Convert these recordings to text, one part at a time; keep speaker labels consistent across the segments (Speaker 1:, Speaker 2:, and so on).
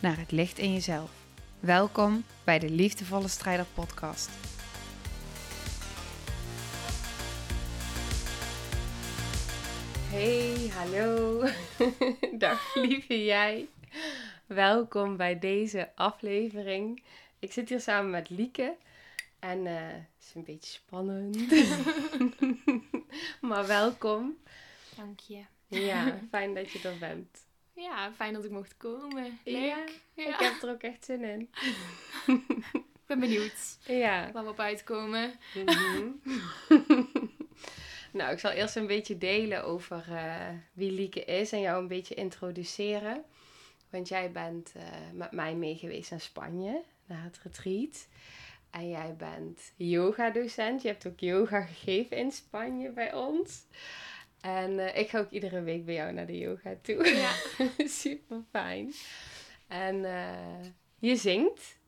Speaker 1: naar het licht in jezelf. Welkom bij de Liefdevolle Strijder Podcast. Hey, hallo. Dag lieve jij. Welkom bij deze aflevering. Ik zit hier samen met Lieke en eh, het is een beetje spannend. maar welkom.
Speaker 2: Dank je.
Speaker 1: Ja, fijn dat je er bent.
Speaker 2: Ja, fijn dat ik mocht komen. Leuk. Ja.
Speaker 1: Ik heb er ook echt zin in.
Speaker 2: Ik ben benieuwd
Speaker 1: Ja.
Speaker 2: waar we op uitkomen.
Speaker 1: Mhm. nou, ik zal eerst een beetje delen over eh, wie Lieke is en jou een beetje introduceren. Want jij bent eh, met mij mee geweest naar Spanje, naar het retreat. En jij bent yoga-docent. Je hebt ook yoga gegeven in Spanje bij ons. En eh, ik ga ook iedere week bij jou naar de yoga toe.
Speaker 2: Ja.
Speaker 1: Super fijn. En eh, je zingt.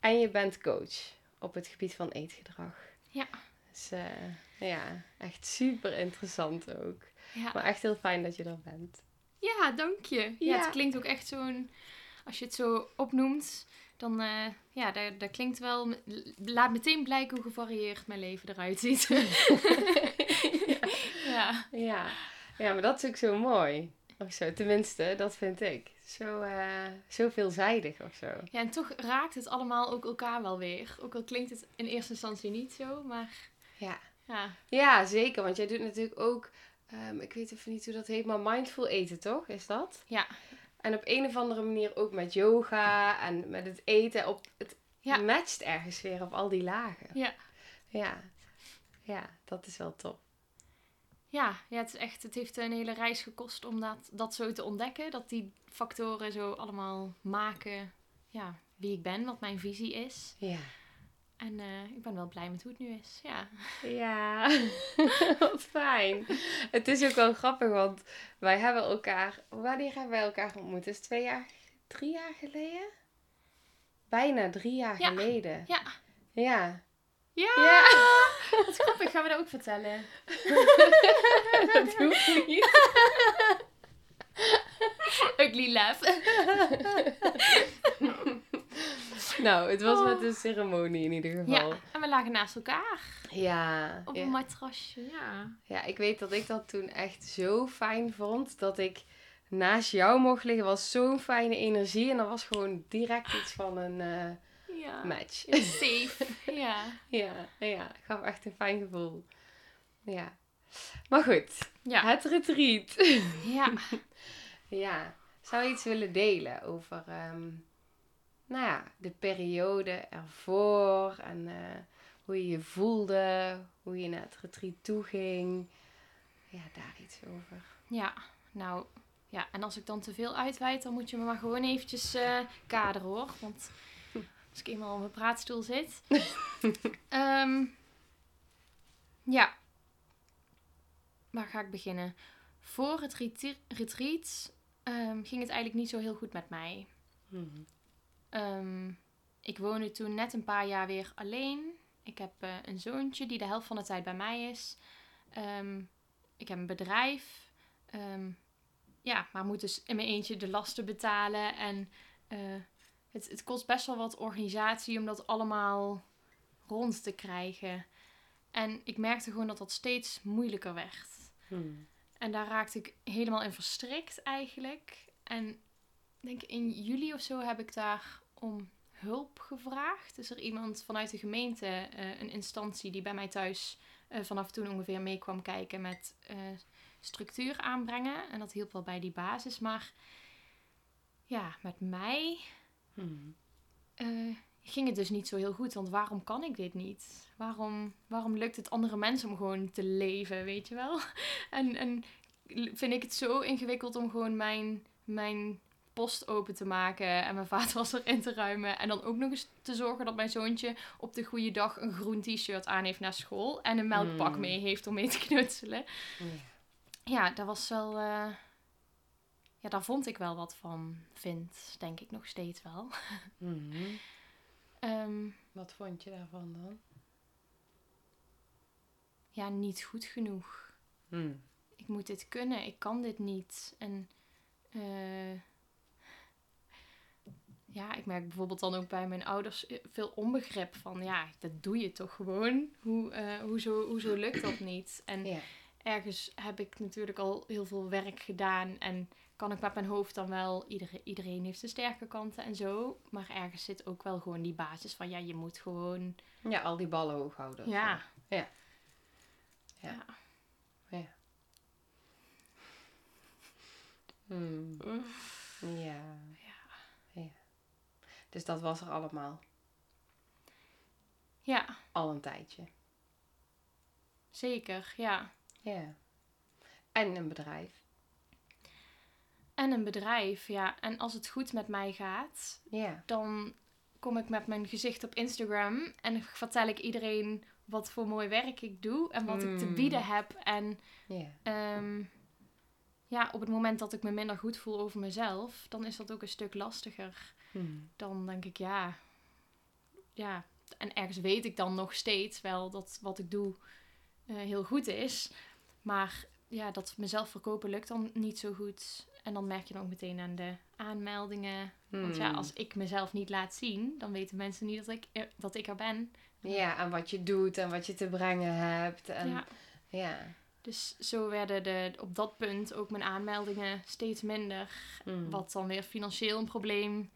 Speaker 1: En je bent coach op het gebied van eetgedrag.
Speaker 2: Ja.
Speaker 1: Dus eh, ja, echt super interessant ook.
Speaker 2: Ja.
Speaker 1: Maar echt heel fijn dat je er bent.
Speaker 2: ja, dank je. Ja.
Speaker 1: Ja.
Speaker 2: het klinkt ook echt zo'n... Als je het zo opnoemt, dan... ja, dat, dat klinkt wel... Laat meteen blijken hoe gevarieerd mijn leven eruit ziet. ja.
Speaker 1: Ja. ja, maar dat is ook zo mooi. Of zo, tenminste, dat vind ik. Zo, eh, zo veelzijdig of zo.
Speaker 2: ja, en toch raakt het allemaal ook elkaar wel weer. Ook al klinkt het in eerste instantie niet zo, maar...
Speaker 1: Ja.
Speaker 2: Ja,
Speaker 1: ja, zeker. Want jij doet natuurlijk ook, ehm, ik weet even niet hoe dat heet, maar mindful eten, toch? Is dat?
Speaker 2: ja,
Speaker 1: En op een of andere manier ook met yoga en met het eten. Op, het
Speaker 2: Ja.
Speaker 1: matcht ergens weer op al die lagen.
Speaker 2: ja.
Speaker 1: Ja. Ja, dat is wel top.
Speaker 2: Ja, ja het, is echt, het heeft een hele reis gekost om dat, dat zo te ontdekken. Dat die factoren zo allemaal maken ja, wie ik ben, wat mijn visie is.
Speaker 1: Ja.
Speaker 2: En eh, ik ben wel blij met hoe het nu is. Ja,
Speaker 1: Ja, wat fijn. Het is ook wel grappig, want wij hebben elkaar... Wanneer hebben wij elkaar ontmoet? Is het twee jaar, drie jaar geleden? Bijna drie jaar
Speaker 2: Ja.
Speaker 1: geleden.
Speaker 2: ja.
Speaker 1: Ja.
Speaker 2: Ja,
Speaker 1: Ja.
Speaker 2: wat grappig. Gaan we dat ook vertellen?
Speaker 1: Dat hoeft niet.
Speaker 2: Ugly laugh.
Speaker 1: Nou, het was
Speaker 2: Oh.
Speaker 1: met een ceremonie in ieder geval.
Speaker 2: Ja, en we lagen naast elkaar
Speaker 1: Ja.
Speaker 2: op
Speaker 1: ja.
Speaker 2: een matrasje. Ja.
Speaker 1: Ja, ik weet dat ik dat toen echt zo fijn vond. Dat ik naast jou mocht liggen. was zo'n fijne energie. En dat was gewoon direct iets van een eh,
Speaker 2: Ja.
Speaker 1: match.
Speaker 2: Safe. Ja.
Speaker 1: Ja, ja. Gaf echt een fijn gevoel. Ja. Maar goed.
Speaker 2: Ja.
Speaker 1: Het retreat.
Speaker 2: Ja.
Speaker 1: ja. Zou je iets willen delen over... ehm, nou ja, de periode ervoor. En eh, hoe je je voelde. Hoe je naar het retreat toe ging. Ja, daar iets over.
Speaker 2: Ja, nou ja, en als ik dan te veel uitweid, dan moet je me maar gewoon eventjes eh kaderen hoor. Want als ik eenmaal op mijn praatstoel zit. Ehm, ja, waar ga ik beginnen? Voor het retreat ehm, ging het eigenlijk niet zo heel goed met mij.
Speaker 1: Mhm.
Speaker 2: Ehm, ik woonde toen net een paar jaar weer alleen. Ik heb eh, een zoontje die de helft van de tijd bij mij is. Ik heb een bedrijf. Ja, maar moet dus in mijn eentje de lasten betalen. En eh, het, het kost best wel wat organisatie om dat allemaal rond te krijgen. En ik merkte gewoon dat dat steeds moeilijker werd.
Speaker 1: Mhm.
Speaker 2: En daar raakte ik helemaal in verstrikt eigenlijk. En ik denk in juli of zo heb ik daar om hulp gevraagd. Is er iemand vanuit de gemeente, eh, een instantie die bij mij thuis eh, vanaf toen ongeveer mee kwam kijken met eh, structuur aanbrengen. En dat hielp wel bij die basis. Maar ja, met mij Eh, ging het dus niet zo heel goed. Want waarom kan ik dit niet? Waarom, waarom lukt het andere mensen om gewoon te leven, weet je wel? En, en vind ik het zo ingewikkeld om gewoon mijn, mijn post open te maken en mijn vaatwasser in te ruimen. En dan ook nog eens te zorgen dat mijn zoontje op de goede dag een groen t-shirt aan heeft naar school. En een melkpak
Speaker 1: Mm.
Speaker 2: mee heeft om mee te knutselen.
Speaker 1: Ja.
Speaker 2: Ja, dat was wel... eh, Ja, daar vond ik wel wat van. Vind, denk ik nog steeds wel.
Speaker 1: Mhm.
Speaker 2: Ehm,
Speaker 1: Wat vond je daarvan dan?
Speaker 2: ja, niet goed genoeg.
Speaker 1: Hmm.
Speaker 2: ik moet dit kunnen, ik kan dit niet. En eh, ja, ik merk bijvoorbeeld dan ook bij mijn ouders eh, veel onbegrip van, ja, dat doe je toch gewoon? Hoe, eh, hoezo, hoezo lukt dat niet? En
Speaker 1: Ja.
Speaker 2: Ergens heb ik natuurlijk al heel veel werk gedaan en kan ik met mijn hoofd dan wel, iedereen, iedereen heeft zijn sterke kanten en zo, maar ergens zit ook wel gewoon die basis van, ja, je moet gewoon,
Speaker 1: ja, al die ballen hoog houden.
Speaker 2: ja.
Speaker 1: zo. Ja.
Speaker 2: Ja.
Speaker 1: Ja. Hmm. Ja. ja. Dus dat was er allemaal.
Speaker 2: Ja,
Speaker 1: Al een tijdje.
Speaker 2: zeker, ja.
Speaker 1: Ja. En een bedrijf.
Speaker 2: En een bedrijf, ja. En als het goed met mij gaat,
Speaker 1: Ja.
Speaker 2: dan kom ik met mijn gezicht op Instagram en vertel ik iedereen wat voor mooi werk ik doe en wat ik te
Speaker 1: Mm.
Speaker 2: bieden heb. En
Speaker 1: Ja.
Speaker 2: ehm, ja, op het moment dat ik me minder goed voel over mezelf, dan is dat ook een stuk lastiger.
Speaker 1: Hmm.
Speaker 2: Dan denk ik, ja, ja. En ergens weet ik dan nog steeds wel dat wat ik doe eh, heel goed is. Maar ja, dat mezelf verkopen lukt dan niet zo goed. En dan merk je dan ook meteen aan de aanmeldingen. Want ja,
Speaker 1: Hmm.
Speaker 2: als ik mezelf niet laat zien, dan weten mensen niet dat ik er, dat ik er ben.
Speaker 1: Ja, en wat je doet en wat je te brengen hebt. En,
Speaker 2: Ja.
Speaker 1: ja.
Speaker 2: Dus zo werden de, op dat punt ook mijn aanmeldingen steeds minder.
Speaker 1: Hmm.
Speaker 2: Wat dan weer financieel een probleem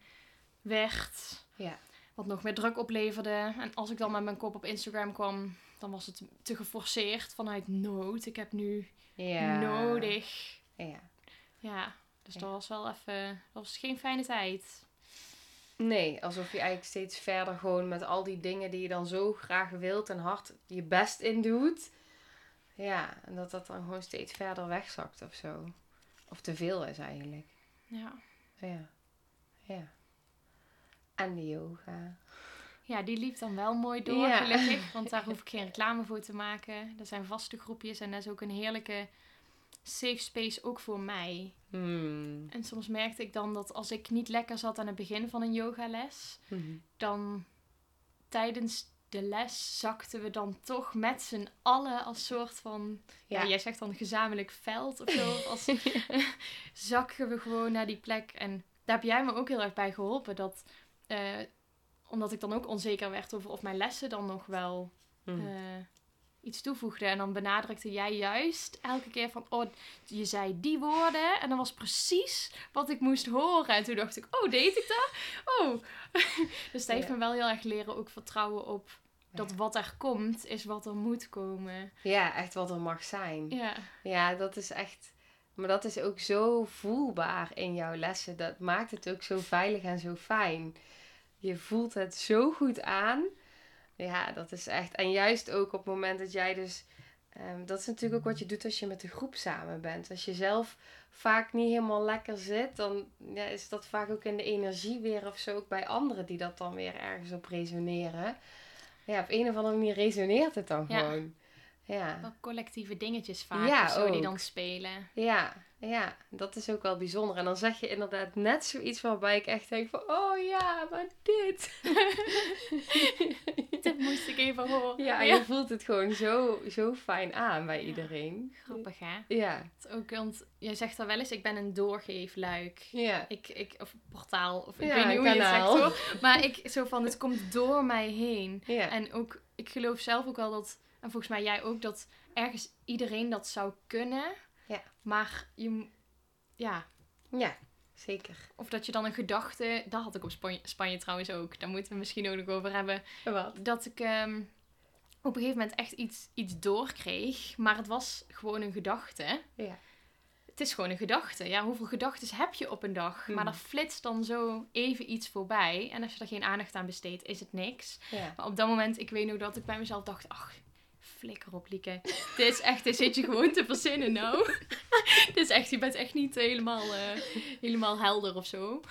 Speaker 2: werd.
Speaker 1: Ja.
Speaker 2: Wat nog meer druk opleverde. En als ik dan met mijn kop op Instagram kwam, dan was het te geforceerd vanuit nood. Ik heb nu
Speaker 1: Ja.
Speaker 2: nodig.
Speaker 1: Ja.
Speaker 2: Ja, dus
Speaker 1: Ja.
Speaker 2: dat was wel even... Dat was geen fijne tijd.
Speaker 1: Nee, alsof je eigenlijk steeds verder gewoon met al die dingen die je dan zo graag wilt en hard je best in doet. Ja, en dat dat dan gewoon steeds verder wegzakt of zo. Of te veel is eigenlijk.
Speaker 2: Ja.
Speaker 1: Ja. Ja. En de yoga.
Speaker 2: Ja, die liep dan wel mooi door,
Speaker 1: Ja.
Speaker 2: gelukkig. Want daar hoef ik geen reclame voor te maken. Er zijn vaste groepjes en dat is ook een heerlijke safe space ook voor mij.
Speaker 1: Hmm.
Speaker 2: En soms merkte ik dan dat als ik niet lekker zat aan het begin van een yogales,
Speaker 1: Mhm.
Speaker 2: dan tijdens de les zakten we dan toch met z'n allen als soort van, ja,
Speaker 1: Ja.
Speaker 2: jij zegt dan gezamenlijk veld of zo. Als, zakken we gewoon naar die plek. En daar heb jij me ook heel erg bij geholpen. Dat, eh, omdat ik dan ook onzeker werd over of mijn lessen dan nog wel
Speaker 1: Hmm.
Speaker 2: eh, iets toevoegden. En dan benadrukte jij juist elke keer van, oh, je zei die woorden. En dat was precies wat ik moest horen. En toen dacht ik, oh, deed ik dat? Oh. dus dat heeft
Speaker 1: Ja.
Speaker 2: me wel heel erg leren ook vertrouwen op dat wat er komt, is wat er moet komen.
Speaker 1: Ja, echt wat er mag zijn.
Speaker 2: Ja,
Speaker 1: Ja, dat is echt. Maar dat is ook zo voelbaar in jouw lessen. Dat maakt het ook zo veilig en zo fijn. Je voelt het zo goed aan. Ja, dat is echt. En juist ook op het moment dat jij dus. ehm, dat is natuurlijk ook wat je doet als je met de groep samen bent. Als je zelf vaak niet helemaal lekker zit, dan ja, is dat vaak ook in de energie weer of zo. Ook bij anderen die dat dan weer ergens op resoneren. Ja, op een of andere manier resoneert het dan
Speaker 2: Ja.
Speaker 1: gewoon. Ja.
Speaker 2: wel collectieve dingetjes vaak
Speaker 1: Ja,
Speaker 2: zo, die dan spelen.
Speaker 1: Ja, ja, dat is ook wel bijzonder. En dan zeg je inderdaad net zoiets waarbij ik echt denk van, oh ja, maar dit.
Speaker 2: Dit moest ik even horen.
Speaker 1: Ja, je voelt het gewoon zo, zo fijn aan bij
Speaker 2: Ja.
Speaker 1: iedereen.
Speaker 2: Grappig, hè?
Speaker 1: Ja,
Speaker 2: Het Ook, want jij zegt dan wel eens, ik ben een doorgeefluik.
Speaker 1: ja.
Speaker 2: Ik, ik, of portaal, of ik
Speaker 1: Ja,
Speaker 2: weet niet hoe je het zegt hoor. Maar ik, zo van, het komt door mij heen.
Speaker 1: Ja,
Speaker 2: En ook, ik geloof zelf ook wel dat, en volgens mij jij ook, dat ergens iedereen dat zou kunnen.
Speaker 1: Ja.
Speaker 2: Maar je, ja,
Speaker 1: ja zeker.
Speaker 2: of dat je dan een gedachte, dat had ik op Spanje, Spanje trouwens ook, daar moeten we misschien ook nog over hebben.
Speaker 1: Wat?
Speaker 2: Dat ik ehm, op een gegeven moment echt iets, iets doorkreeg, maar het was gewoon een gedachte.
Speaker 1: Ja.
Speaker 2: Het is gewoon een gedachte. Ja, hoeveel gedachten heb je op een dag? Maar
Speaker 1: Mhm.
Speaker 2: er flitst dan zo even iets voorbij. En als je er geen aandacht aan besteedt, is het niks.
Speaker 1: Ja.
Speaker 2: Maar op dat moment, ik weet nog dat ik bij mezelf dacht, ach, flikker op, Lieke. dit is echt, dit zit je gewoon te verzinnen nou. dit is echt, je bent echt niet helemaal, eh, helemaal helder of zo.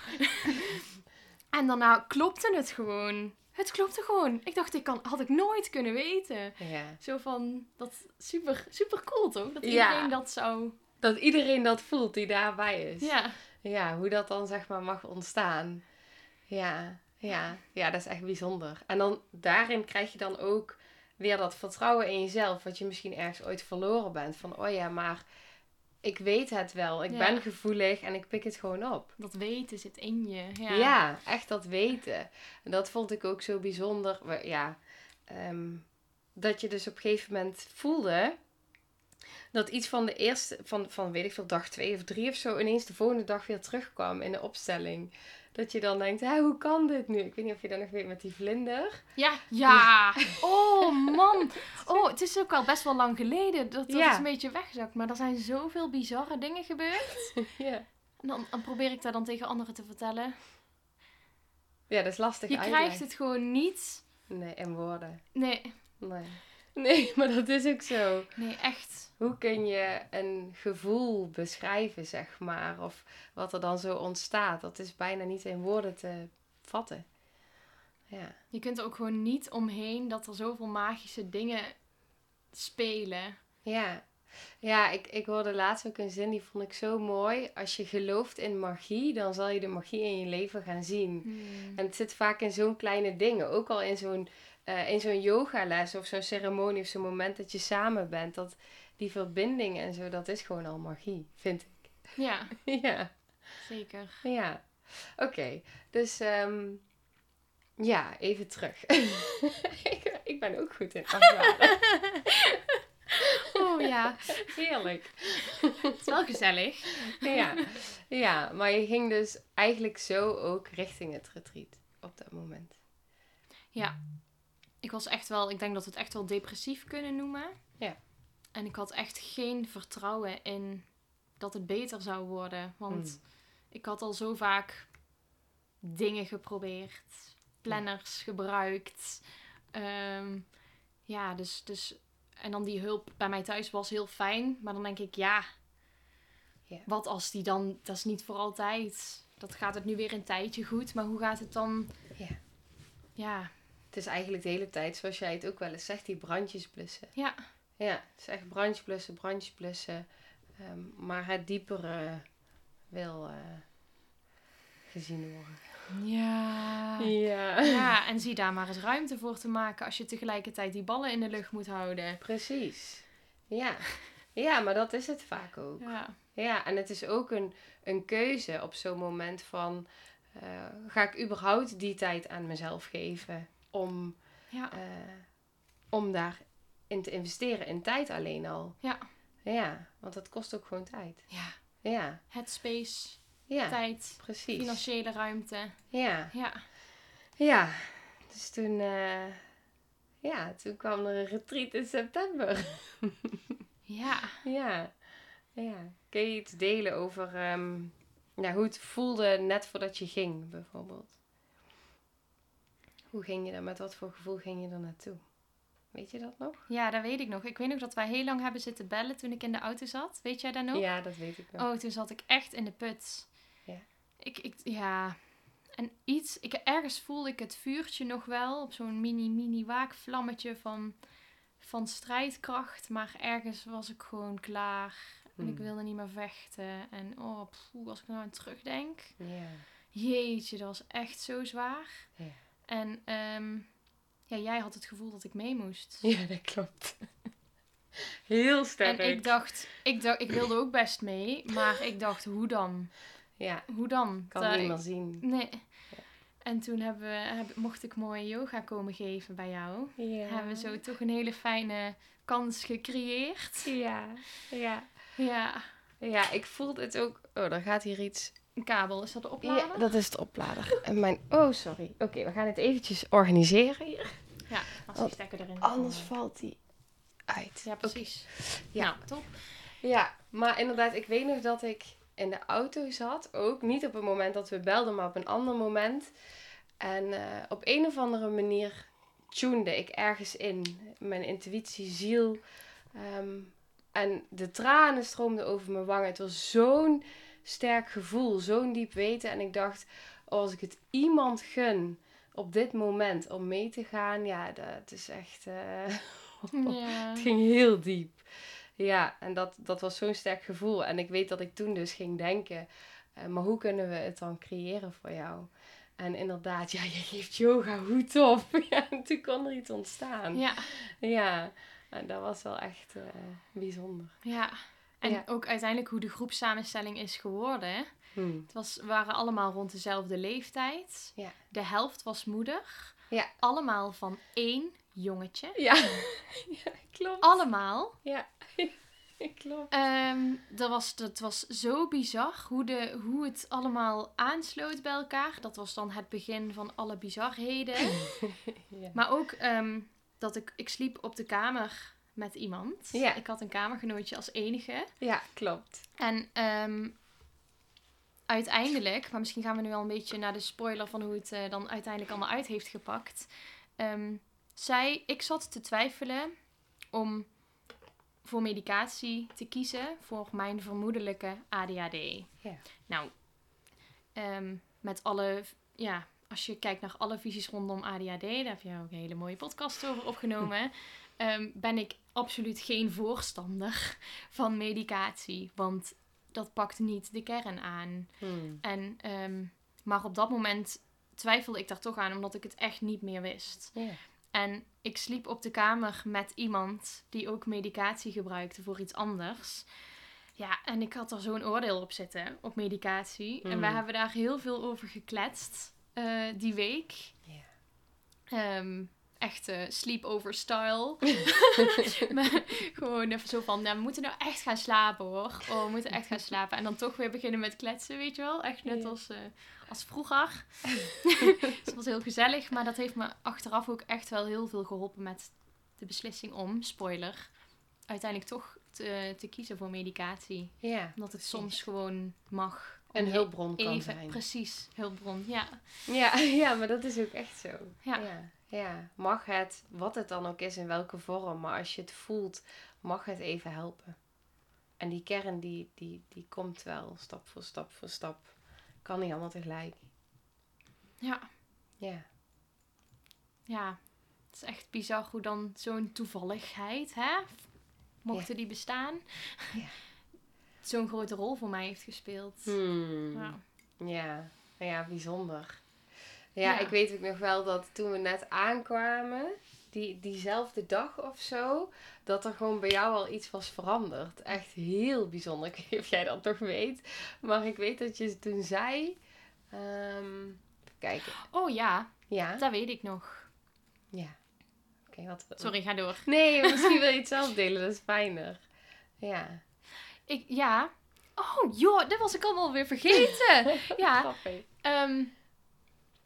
Speaker 2: en daarna klopte het gewoon. Het klopte gewoon. Ik dacht, ik kan, had ik nooit kunnen weten.
Speaker 1: Ja.
Speaker 2: Zo van, dat super, super cool toch? Dat
Speaker 1: Ja.
Speaker 2: iedereen dat zou...
Speaker 1: Dat iedereen dat voelt die daarbij is.
Speaker 2: Ja,
Speaker 1: Ja, hoe dat dan zeg maar mag ontstaan. Ja, ja, ja, dat is echt bijzonder. En dan daarin krijg je dan ook weer dat vertrouwen in jezelf, wat je misschien ergens ooit verloren bent. Van, oh ja, maar ik weet het wel. Ik
Speaker 2: Ja.
Speaker 1: ben gevoelig en ik pik het gewoon op.
Speaker 2: dat weten zit in je. Ja.
Speaker 1: Ja. echt dat weten. En dat vond ik ook zo bijzonder. Ja, ehm, dat je dus op een gegeven moment voelde dat iets van de eerste, van, van weet ik veel, dag twee of drie of zo, ineens de volgende dag weer terugkwam in de opstelling. Dat je dan denkt, Hé, hoe kan dit nu? Ik weet niet of je dat nog weet met die vlinder.
Speaker 2: Ja, ja. Oh man. Oh, het is ook al best wel lang geleden dat dat
Speaker 1: Ja.
Speaker 2: is een beetje weggezakt. Maar er zijn zoveel bizarre dingen gebeurd.
Speaker 1: ja.
Speaker 2: En dan, dan probeer ik dat dan tegen anderen te vertellen.
Speaker 1: ja, dat is lastig
Speaker 2: Je krijgt het gewoon niet.
Speaker 1: Nee, in woorden.
Speaker 2: Nee,
Speaker 1: Nee. Nee, maar dat is ook zo.
Speaker 2: nee, echt.
Speaker 1: Hoe kun je een gevoel beschrijven, zeg maar? Of wat er dan zo ontstaat. Dat is bijna niet in woorden te vatten. Ja.
Speaker 2: Je kunt er ook gewoon niet omheen dat er zoveel magische dingen spelen.
Speaker 1: Ja. Ja, ik, ik hoorde laatst ook een zin, die vond ik zo mooi. Als je gelooft in magie, dan zal je de magie in je leven gaan zien. En het zit vaak in zo'n kleine dingen. Ook al in zo'n eh, in zo'n yogales of zo'n ceremonie of zo'n moment dat je samen bent. Dat die verbinding en zo, dat is gewoon al magie, vind ik.
Speaker 2: Ja,
Speaker 1: ja.
Speaker 2: zeker.
Speaker 1: Ja, oké. Dus ehm, ja, even terug. ik, ik ben ook goed in.
Speaker 2: Oh ja,
Speaker 1: Heerlijk.
Speaker 2: het is wel gezellig.
Speaker 1: Ja. ja, maar je ging dus eigenlijk zo ook richting het retreat op dat moment.
Speaker 2: Ja, ik was echt wel, ik denk dat we het echt wel depressief kunnen noemen.
Speaker 1: Ja.
Speaker 2: En ik had echt geen vertrouwen in dat het beter zou worden. Want
Speaker 1: Hmm.
Speaker 2: ik had al zo vaak dingen geprobeerd, planners gebruikt. Ehm, ja, dus, dus. En dan die hulp bij mij thuis was heel fijn. Maar dan denk ik, ja.
Speaker 1: Ja.
Speaker 2: Wat als die dan. Dat is niet voor altijd. Dat gaat het nu weer een tijdje goed. Maar hoe gaat het dan?
Speaker 1: Ja.
Speaker 2: Ja,
Speaker 1: Het is eigenlijk de hele tijd, zoals jij het ook wel eens zegt, die brandjes blussen.
Speaker 2: ja.
Speaker 1: Ja, het is echt brandjes blussen, brandjes blussen. Ehm, maar het diepere wil eh, gezien worden.
Speaker 2: Ja.
Speaker 1: Ja.
Speaker 2: Ja, en zie daar maar eens ruimte voor te maken als je tegelijkertijd die ballen in de lucht moet houden.
Speaker 1: Precies. Ja. Ja, maar dat is het vaak ook.
Speaker 2: Ja,
Speaker 1: Ja, en het is ook een, een keuze op zo'n moment van... eh, ga ik überhaupt die tijd aan mezelf geven om,
Speaker 2: ja,
Speaker 1: eh, om daarin te investeren? In tijd alleen al.
Speaker 2: ja.
Speaker 1: Ja, want dat kost ook gewoon tijd.
Speaker 2: ja.
Speaker 1: Ja,
Speaker 2: Headspace,
Speaker 1: ja,
Speaker 2: tijd,
Speaker 1: precies.
Speaker 2: financiële ruimte.
Speaker 1: Ja,
Speaker 2: Ja,
Speaker 1: ja. Dus toen, eh, ja, toen kwam er een retreat in september.
Speaker 2: ja.
Speaker 1: Ja, ja. Kun je iets delen over ehm, ja, hoe het voelde net voordat je ging, bijvoorbeeld? Hoe ging je er, met wat voor gevoel ging je er naartoe? Weet je dat nog?
Speaker 2: Ja, dat weet ik nog. Ik weet nog dat wij heel lang hebben zitten bellen toen ik in de auto zat. Weet jij dat nog?
Speaker 1: Ja, dat weet ik nog.
Speaker 2: Oh, toen zat ik echt in de put.
Speaker 1: Ja.
Speaker 2: Ik, ik, ja. En iets, ik, ergens voelde ik het vuurtje nog wel op zo'n mini, mini waakvlammetje van, van strijdkracht. Maar ergens was ik gewoon klaar. En ik
Speaker 1: Hmm.
Speaker 2: wilde niet meer vechten. En oh, poeh, als ik nou aan terugdenk.
Speaker 1: Ja.
Speaker 2: Jeetje, dat was echt zo zwaar.
Speaker 1: Ja.
Speaker 2: En ehm, ja, jij had het gevoel dat ik mee moest.
Speaker 1: ja, dat klopt. Heel sterk.
Speaker 2: En ik dacht, ik dacht, ik wilde ook best mee. Maar ik dacht, hoe dan?
Speaker 1: Ja,
Speaker 2: Hoe dan?
Speaker 1: kan
Speaker 2: Dat-
Speaker 1: niemand zien.
Speaker 2: Nee. En toen hebben we, heb, mocht ik mooie yoga komen geven bij jou.
Speaker 1: Ja.
Speaker 2: Hebben we zo toch een hele fijne kans gecreëerd.
Speaker 1: Ja, ja.
Speaker 2: Ja.
Speaker 1: Ja, ik voelde het ook... Oh, er gaat hier iets...
Speaker 2: Een kabel, is dat de oplader?
Speaker 1: Ja, dat is de oplader. En mijn... Oh, sorry. Oké, we gaan het eventjes organiseren hier.
Speaker 2: Ja, als die stekker erin
Speaker 1: Anders
Speaker 2: dan-
Speaker 1: valt die uit.
Speaker 2: Ja, precies.
Speaker 1: Ja.
Speaker 2: Nou, top.
Speaker 1: Ja, maar inderdaad, ik weet nog dat ik in de auto zat. Ook niet op het moment dat we belden, maar op een ander moment. En eh, op een of andere manier tunede ik ergens in. Mijn intuïtie, ziel. Ehm, en de tranen stroomden over mijn wangen. Het was zo'n sterk gevoel, zo'n diep weten. En ik dacht, oh, als ik het iemand gun op dit moment om mee te gaan, ja, dat is echt. eh, het ging heel diep. Ja, en dat, dat was zo'n sterk gevoel. En ik weet dat ik toen dus ging denken, eh, maar hoe kunnen we het dan creëren voor jou? En inderdaad, ja, je geeft yoga, hoe tof. Ja, en toen kon er iets ontstaan.
Speaker 2: Ja,
Speaker 1: Ja, en dat was wel echt eh, bijzonder.
Speaker 2: ja. En
Speaker 1: Ja.
Speaker 2: ook uiteindelijk hoe de groepssamenstelling is geworden.
Speaker 1: Hm.
Speaker 2: Het was, we waren allemaal rond dezelfde leeftijd.
Speaker 1: Ja.
Speaker 2: De helft was moeder.
Speaker 1: Ja.
Speaker 2: Allemaal van één jongetje.
Speaker 1: Ja. ja, klopt.
Speaker 2: Allemaal.
Speaker 1: Ja, klopt.
Speaker 2: Ehm, dat, was, dat was zo bizar hoe, de, hoe het allemaal aansloot bij elkaar. Dat was dan het begin van alle bizarheden.
Speaker 1: Ja.
Speaker 2: maar ook ehm, dat ik, ik sliep op de kamer met iemand.
Speaker 1: Ja.
Speaker 2: Ik had een kamergenootje als enige.
Speaker 1: ja, klopt.
Speaker 2: En ehm, uiteindelijk, maar misschien gaan we nu al een beetje naar de spoiler van hoe het eh, dan uiteindelijk allemaal uit heeft gepakt. Ehm, zij, ik zat te twijfelen om voor medicatie te kiezen voor mijn vermoedelijke ADHD.
Speaker 1: Ja.
Speaker 2: Nou, ehm, met alle, ja, als je kijkt naar alle visies rondom ADHD, daar heb je ook een hele mooie podcast over opgenomen, ehm, ben ik absoluut geen voorstander van medicatie. Want dat pakt niet de kern aan.
Speaker 1: Hm.
Speaker 2: En, ehm, maar op dat moment twijfelde ik daar toch aan, omdat ik het echt niet meer wist. En ik sliep op de kamer met iemand die ook medicatie gebruikte voor iets anders. Ja, en ik had er zo'n oordeel op zitten, op medicatie. En
Speaker 1: Hmm.
Speaker 2: wij hebben daar heel veel over gekletst eh, die week.
Speaker 1: Ja.
Speaker 2: Ehm, echt eh, sleepover style. Maar gewoon even zo van, nou, we moeten nou echt gaan slapen hoor. Oh, we moeten echt gaan slapen. En dan toch weer beginnen met kletsen, weet je wel. Echt net als, eh, als vroeger. dus dat was heel gezellig. Maar dat heeft me achteraf ook echt wel heel veel geholpen met de beslissing om, spoiler, uiteindelijk toch te, te kiezen voor medicatie.
Speaker 1: ja.
Speaker 2: Omdat het soms gewoon mag.
Speaker 1: Een
Speaker 2: om
Speaker 1: hulpbron kan
Speaker 2: even,
Speaker 1: zijn.
Speaker 2: Precies, hulpbron, ja.
Speaker 1: Ja, ja, maar dat is ook echt zo.
Speaker 2: Ja.
Speaker 1: ja. Ja. Mag het, wat het dan ook is, in welke vorm, maar als je het voelt, mag het even helpen. En die kern, die, die, die komt wel stap voor stap voor stap. Kan niet allemaal tegelijk.
Speaker 2: Ja,
Speaker 1: Ja.
Speaker 2: ja. Het is echt bizar hoe dan zo'n toevalligheid, hè? Mochten die bestaan,
Speaker 1: Ja.
Speaker 2: zo'n grote rol voor mij heeft gespeeld.
Speaker 1: Hmm.
Speaker 2: Ja.
Speaker 1: Ja. ja, bijzonder. Ja,
Speaker 2: Ja.
Speaker 1: ik weet ook nog wel dat toen we net aankwamen, die, diezelfde dag of zo, dat er gewoon bij jou al iets was veranderd. Echt heel bijzonder. Ik weet niet of jij dat nog weet. Maar ik weet dat je toen zei. ehm, even kijken.
Speaker 2: Oh ja,
Speaker 1: Ja.
Speaker 2: dat weet ik nog.
Speaker 1: Ja. Oké, wat.
Speaker 2: Sorry, ga door.
Speaker 1: Nee, misschien wil je het zelf delen, dat is fijner. Ja.
Speaker 2: Ik, ja. Oh, joh, dat was ik allemaal weer vergeten. ja.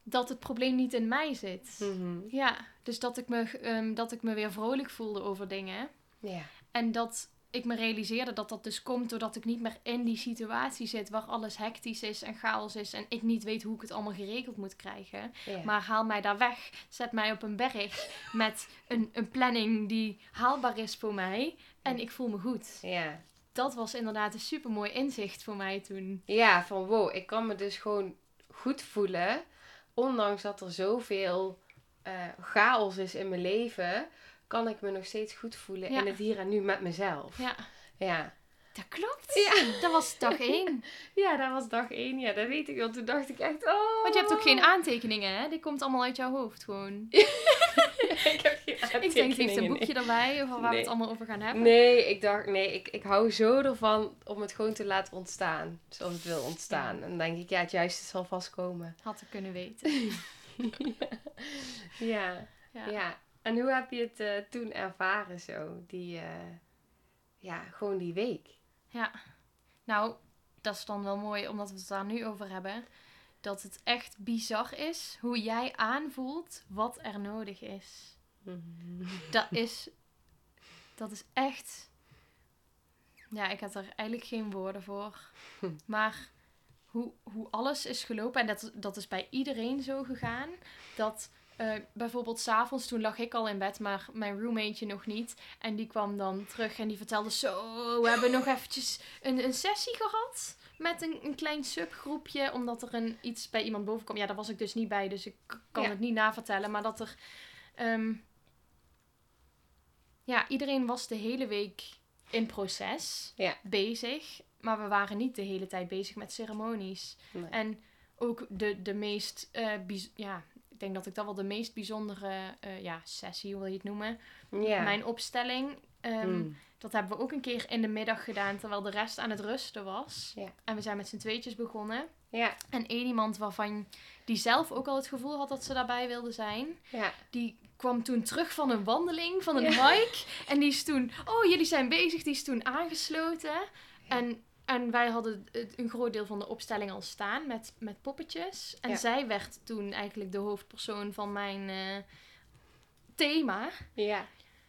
Speaker 2: Dat het probleem niet in mij zit.
Speaker 1: Mhm.
Speaker 2: Ja, dus dat ik, me, ehm, dat ik me weer vrolijk voelde over dingen.
Speaker 1: Ja.
Speaker 2: En dat ik me realiseerde dat dat dus komt doordat ik niet meer in die situatie zit waar alles hectisch is en chaos is en ik niet weet hoe ik het allemaal geregeld moet krijgen.
Speaker 1: Ja.
Speaker 2: Maar haal mij daar weg, zet mij op een berg met een, een planning die haalbaar is voor mij en ik voel me goed.
Speaker 1: ja.
Speaker 2: Dat was inderdaad een supermooi inzicht voor mij toen.
Speaker 1: Ja, van wow, ik kan me dus gewoon goed voelen. Ondanks dat er zoveel eh, chaos is in mijn leven, kan ik me nog steeds goed voelen in het hier en nu met mezelf.
Speaker 2: Ja,
Speaker 1: Ja,
Speaker 2: dat klopt.
Speaker 1: ja.
Speaker 2: Dat was dag één.
Speaker 1: ja dat was dag één. Ja, dat weet ik wel. Toen dacht ik echt, oh.
Speaker 2: Want je hebt ook geen aantekeningen, hè? Die komt allemaal uit jouw hoofd gewoon.
Speaker 1: ik heb geen
Speaker 2: Ik denk, heeft een boekje erbij over waar we het allemaal over gaan hebben.
Speaker 1: Nee, ik dacht, nee, ik, ik hou zo ervan om het gewoon te laten ontstaan. Zoals het wil ontstaan. En dan denk ik, ja, het juiste zal vastkomen.
Speaker 2: Had ik kunnen weten.
Speaker 1: Ja.
Speaker 2: Ja.
Speaker 1: Ja, en hoe heb je het eh, toen ervaren zo? Die, eh, ja, gewoon die week.
Speaker 2: Ja, nou, dat is dan wel mooi omdat we het daar nu over hebben. Dat het echt bizar is hoe jij aanvoelt wat er nodig is. Dat is, dat is echt. Ja, ik heb er eigenlijk geen woorden voor. Maar hoe, hoe alles is gelopen, en dat, dat is bij iedereen zo gegaan, dat eh, bijvoorbeeld s'avonds, toen lag ik al in bed, maar mijn roommateje nog niet. En die kwam dan terug en die vertelde zo, we hebben nog eventjes een, een sessie gehad. Met een, een klein subgroepje, omdat er een, iets bij iemand boven kwam. Ja, daar was ik dus niet bij, dus ik kan
Speaker 1: Ja.
Speaker 2: het niet navertellen. Maar dat er... ehm, ja, iedereen was de hele week in proces
Speaker 1: Ja.
Speaker 2: bezig. Maar we waren niet de hele tijd bezig met ceremonies.
Speaker 1: Nee.
Speaker 2: En ook de, de meest, bijz- ja, ik denk dat ik dat wel de meest bijzondere eh, ja, sessie, hoe wil je het noemen.
Speaker 1: ja.
Speaker 2: Mijn opstelling, ehm,
Speaker 1: Mm.
Speaker 2: Dat hebben we ook een keer in de middag gedaan, terwijl de rest aan het rusten was.
Speaker 1: Ja.
Speaker 2: En we zijn met z'n tweetjes begonnen.
Speaker 1: Ja,
Speaker 2: En één iemand waarvan die zelf ook al het gevoel had dat ze daarbij wilde zijn,
Speaker 1: ja,
Speaker 2: die kwam toen terug van een wandeling, van een
Speaker 1: Ja.
Speaker 2: hike. En die is toen, oh jullie zijn bezig, die is toen aangesloten. En, en wij hadden een groot deel van de opstelling al staan met, met poppetjes. En zij werd toen eigenlijk de hoofdpersoon van mijn eh, thema.
Speaker 1: ja,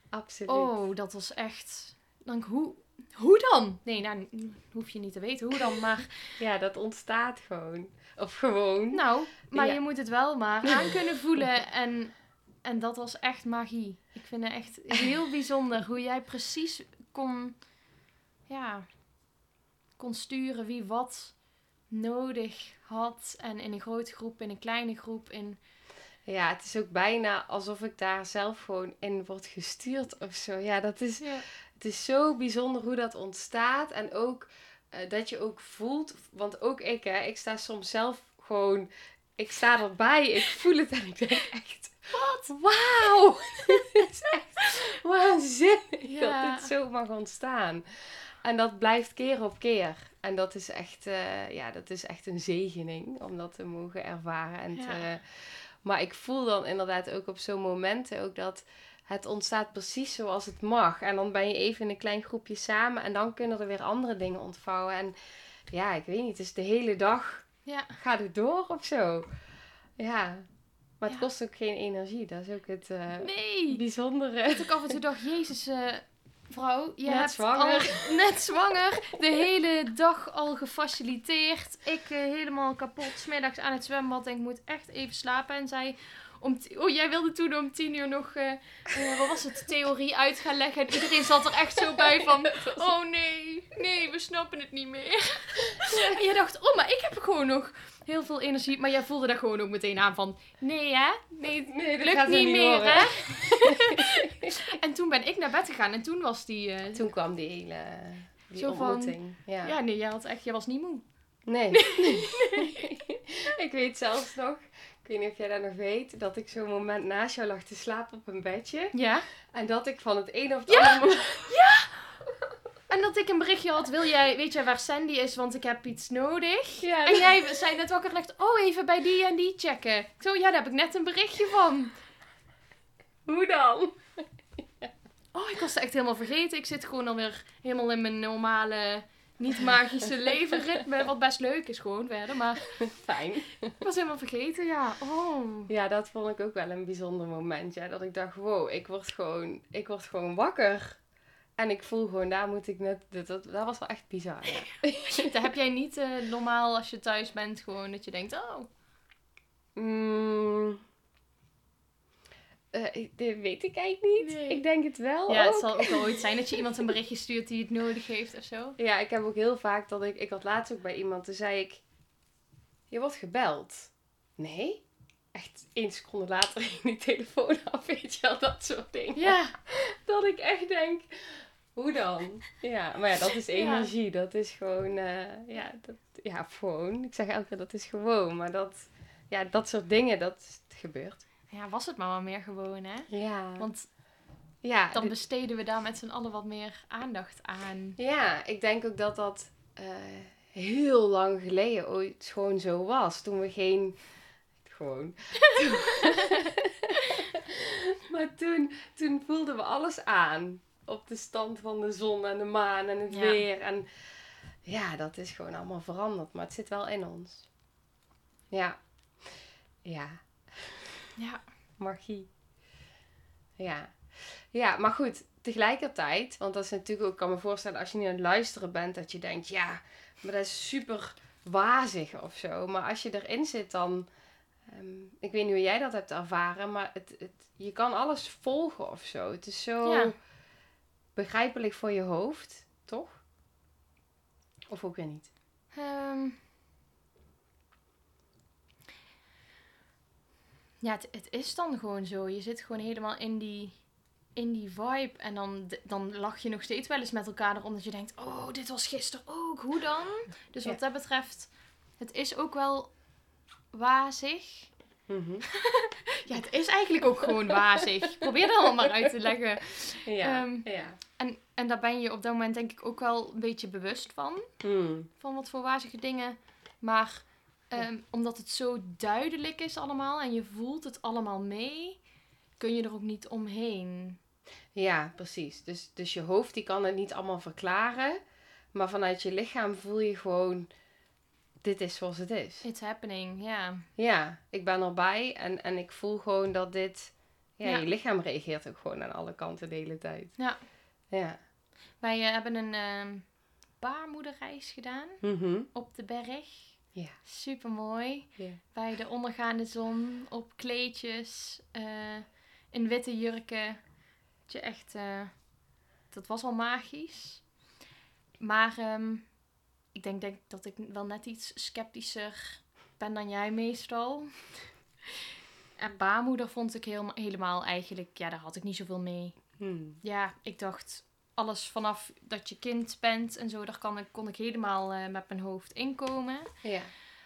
Speaker 1: absoluut.
Speaker 2: Oh, dat was echt... Dan, hoe, hoe dan? Nee, nou, hoef je niet te weten hoe dan, maar...
Speaker 1: Ja, dat ontstaat gewoon. Of gewoon.
Speaker 2: Nou, maar
Speaker 1: Ja.
Speaker 2: je moet het wel maar aan kunnen voelen. En, en dat was echt magie. Ik vind het echt heel bijzonder hoe jij precies kon, ja, kon sturen wie wat nodig had. En in een grote groep, in een kleine groep. In,
Speaker 1: Ja, het is ook bijna alsof ik daar zelf gewoon in word gestuurd of zo. Ja, dat is,
Speaker 2: ja.
Speaker 1: Het is zo bijzonder hoe dat ontstaat. En ook eh, dat je ook voelt, want ook ik, hè, ik sta soms zelf gewoon, ik sta erbij, ik voel het en ik denk echt, wat? Wauw! Het is echt waanzinnig
Speaker 2: Ja.
Speaker 1: dat dit zo mag ontstaan. En dat blijft keer op keer. En dat is echt, eh, ja, dat is echt een zegening om dat te mogen ervaren. En
Speaker 2: Ja.
Speaker 1: te- maar ik voel dan inderdaad ook op zo'n momenten ook dat het ontstaat precies zoals het mag. En dan ben je even in een klein groepje samen en dan kunnen er weer andere dingen ontvouwen. En ja, ik weet niet, het is de hele dag
Speaker 2: ja.
Speaker 1: gaat het door of zo. Ja, maar het
Speaker 2: Ja.
Speaker 1: kost ook geen energie. Dat is ook het
Speaker 2: Nee!
Speaker 1: bijzondere.
Speaker 2: Dat ik af en toe dacht, jezus, eh, vrouw, je
Speaker 1: Net
Speaker 2: hebt
Speaker 1: zwanger.
Speaker 2: al net zwanger, de hele dag al gefaciliteerd. Ik eh, helemaal kapot, smiddags aan het zwembad en ik moet echt even slapen. En zij, om oh jij wilde toen om tien uur nog, eh, eh, wat was het, theorie uit gaan leggen. En iedereen zat er echt zo bij van, oh nee, nee, we snappen het niet meer. En je dacht, oh maar ik heb gewoon nog heel veel energie. Maar jij voelde daar gewoon ook meteen aan van, nee hè, nee,
Speaker 1: Nee, dat
Speaker 2: lukt
Speaker 1: gaat
Speaker 2: niet, meer, hè? en toen ben ik naar bed gegaan en toen was die... eh,
Speaker 1: Toen kwam die hele die
Speaker 2: Zo van-
Speaker 1: ontmoeting. ja.
Speaker 2: ja, nee, jij, had echt, jij was niet moe.
Speaker 1: Nee. ik weet zelfs nog, ik weet niet of jij dat nog weet, dat ik zo'n moment naast jou lag te slapen op een bedje.
Speaker 2: Ja.
Speaker 1: En dat ik van het een of het andere moment...
Speaker 2: En dat ik een berichtje had, wil jij, weet jij waar Sandy is, want ik heb iets nodig.
Speaker 1: Ja,
Speaker 2: En jij zei net wakker gelegd, oh even bij die en die checken. Ik zo, ja, daar heb ik net een berichtje van.
Speaker 1: hoe dan?
Speaker 2: Oh, ik was het echt helemaal vergeten. Ik zit gewoon alweer helemaal in mijn normale, niet magische levenritme. Wat best leuk is gewoon verder. Maar
Speaker 1: Fijn.
Speaker 2: ik was helemaal vergeten, ja. Oh.
Speaker 1: Ja, dat vond ik ook wel een bijzonder moment. Ja, dat ik dacht, wow, ik word gewoon, ik word gewoon wakker. En ik voel gewoon, daar moet ik net... Dat, dat, dat was wel echt bizar, ja.
Speaker 2: Dat heb jij niet eh, normaal als je thuis bent, gewoon dat je denkt, oh.
Speaker 1: Mm. Eh, weet ik eigenlijk niet.
Speaker 2: Nee.
Speaker 1: Ik denk het wel
Speaker 2: Ja, het zal ook wel ooit zijn dat je iemand een berichtje stuurt die het nodig heeft of zo.
Speaker 1: Ja, ik heb ook heel vaak dat ik... Ik had laatst ook bij iemand, toen zei ik... Je wordt gebeld. Nee? Echt één seconde later ging die telefoon af, weet je wel, dat soort dingen.
Speaker 2: Ja,
Speaker 1: Dat ik echt denk, hoe dan? Ja, maar ja, dat is
Speaker 2: Ja.
Speaker 1: energie. Dat is gewoon, eh, ja, dat, ja, gewoon. Ik zeg elke keer, dat is gewoon. Maar dat, ja, dat soort dingen, dat gebeurt.
Speaker 2: Ja, was het maar wel meer gewoon, hè?
Speaker 1: Ja,
Speaker 2: Want
Speaker 1: ja,
Speaker 2: dan
Speaker 1: dit-
Speaker 2: besteden we daar met z'n allen wat meer aandacht aan.
Speaker 1: ja, ik denk ook dat dat eh, heel lang geleden ooit gewoon zo was. Toen we geen... Gewoon. maar toen, toen voelden we alles aan. Op de stand van de zon en de maan en het
Speaker 2: Ja.
Speaker 1: weer. En ja, dat is gewoon allemaal veranderd. Maar het zit wel in ons. Ja. Ja.
Speaker 2: Ja,
Speaker 1: Magie. Ja. Ja, maar goed. Tegelijkertijd, want dat is natuurlijk ook, ik kan me voorstellen als je nu aan het luisteren bent, dat je denkt, ja, maar dat is super wazig of zo. Maar als je erin zit, dan ehm, ik weet niet hoe jij dat hebt ervaren, maar het, het, je kan alles volgen of zo. Het is zo
Speaker 2: Ja.
Speaker 1: begrijpelijk voor je hoofd, toch? Of ook weer niet?
Speaker 2: Ehm. Ja, het, het is dan gewoon zo. Je zit gewoon helemaal in die, in die vibe. En dan, dan lach je nog steeds wel eens met elkaar erom. Dat je denkt, oh, dit was gisteren ook. Hoe dan? Dus wat
Speaker 1: Ja.
Speaker 2: dat betreft, het is ook wel wazig.
Speaker 1: Mhm.
Speaker 2: Ja, het is eigenlijk ook gewoon wazig. Probeer dat allemaal uit te leggen.
Speaker 1: Ja,
Speaker 2: Ehm,
Speaker 1: ja.
Speaker 2: En, en daar ben je op dat moment denk ik ook wel een beetje bewust van.
Speaker 1: Hmm.
Speaker 2: van wat voor wazige dingen. Maar ehm, omdat het zo duidelijk is allemaal en je voelt het allemaal mee, kun je er ook niet omheen.
Speaker 1: Ja, precies. Dus, dus je hoofd die kan het niet allemaal verklaren. Maar vanuit je lichaam voel je gewoon... Dit is zoals het is.
Speaker 2: It's happening, ja.
Speaker 1: Ja, ik ben erbij. En, en ik voel gewoon dat dit... Ja,
Speaker 2: Ja.
Speaker 1: je lichaam reageert ook gewoon aan alle kanten de hele tijd.
Speaker 2: Ja.
Speaker 1: Ja.
Speaker 2: Wij eh, hebben een ehm baarmoederreis gedaan
Speaker 1: Mhm.
Speaker 2: op de berg.
Speaker 1: Ja.
Speaker 2: Super mooi.
Speaker 1: Ja.
Speaker 2: Bij de ondergaande zon, op kleedjes, eh, in witte jurken. Dat je echt, eh, dat was al magisch. Maar ehm, ik denk, denk dat ik wel net iets sceptischer ben dan jij meestal. En baarmoeder vond ik heel, helemaal eigenlijk, ja, daar had ik niet zoveel mee.
Speaker 1: Hmm.
Speaker 2: Ja, ik dacht, alles vanaf dat je kind bent en zo, daar kan ik, kon ik helemaal eh, met mijn hoofd inkomen.
Speaker 1: Ja.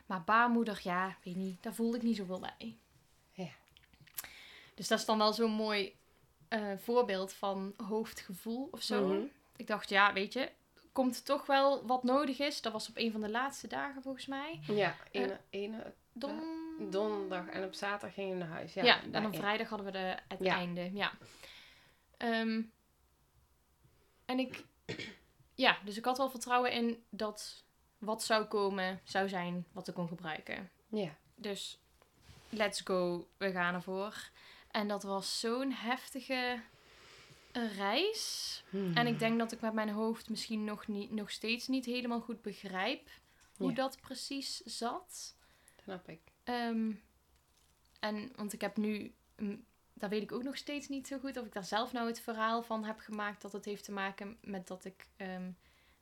Speaker 2: Maar baarmoeder, ja, weet niet, daar voelde ik niet zoveel bij.
Speaker 1: Ja.
Speaker 2: Dus dat is dan wel zo'n mooi eh, voorbeeld van hoofdgevoel of zo.
Speaker 1: Mhm.
Speaker 2: Ik dacht, ja, weet je, komt toch wel wat nodig is. Dat was op een van de laatste dagen volgens mij.
Speaker 1: Ja, ene, ene
Speaker 2: Don...
Speaker 1: donderdag en op zaterdag ging je naar huis. Ja,
Speaker 2: en op vrijdag hadden we de, het
Speaker 1: Ja.
Speaker 2: einde. Ja. Ehm, en ik... Ja, dus ik had wel vertrouwen in dat wat zou komen, zou zijn wat ik kon gebruiken.
Speaker 1: Ja.
Speaker 2: Dus let's go, we gaan ervoor. En dat was zo'n heftige reis.
Speaker 1: Hmm.
Speaker 2: En ik denk dat ik met mijn hoofd misschien nog, niet, nog steeds niet helemaal goed begrijp hoe
Speaker 1: Ja.
Speaker 2: dat precies zat.
Speaker 1: Snap ik.
Speaker 2: Ehm, en want ik heb nu, daar weet ik ook nog steeds niet zo goed of ik daar zelf nou het verhaal van heb gemaakt dat het heeft te maken met dat ik ehm,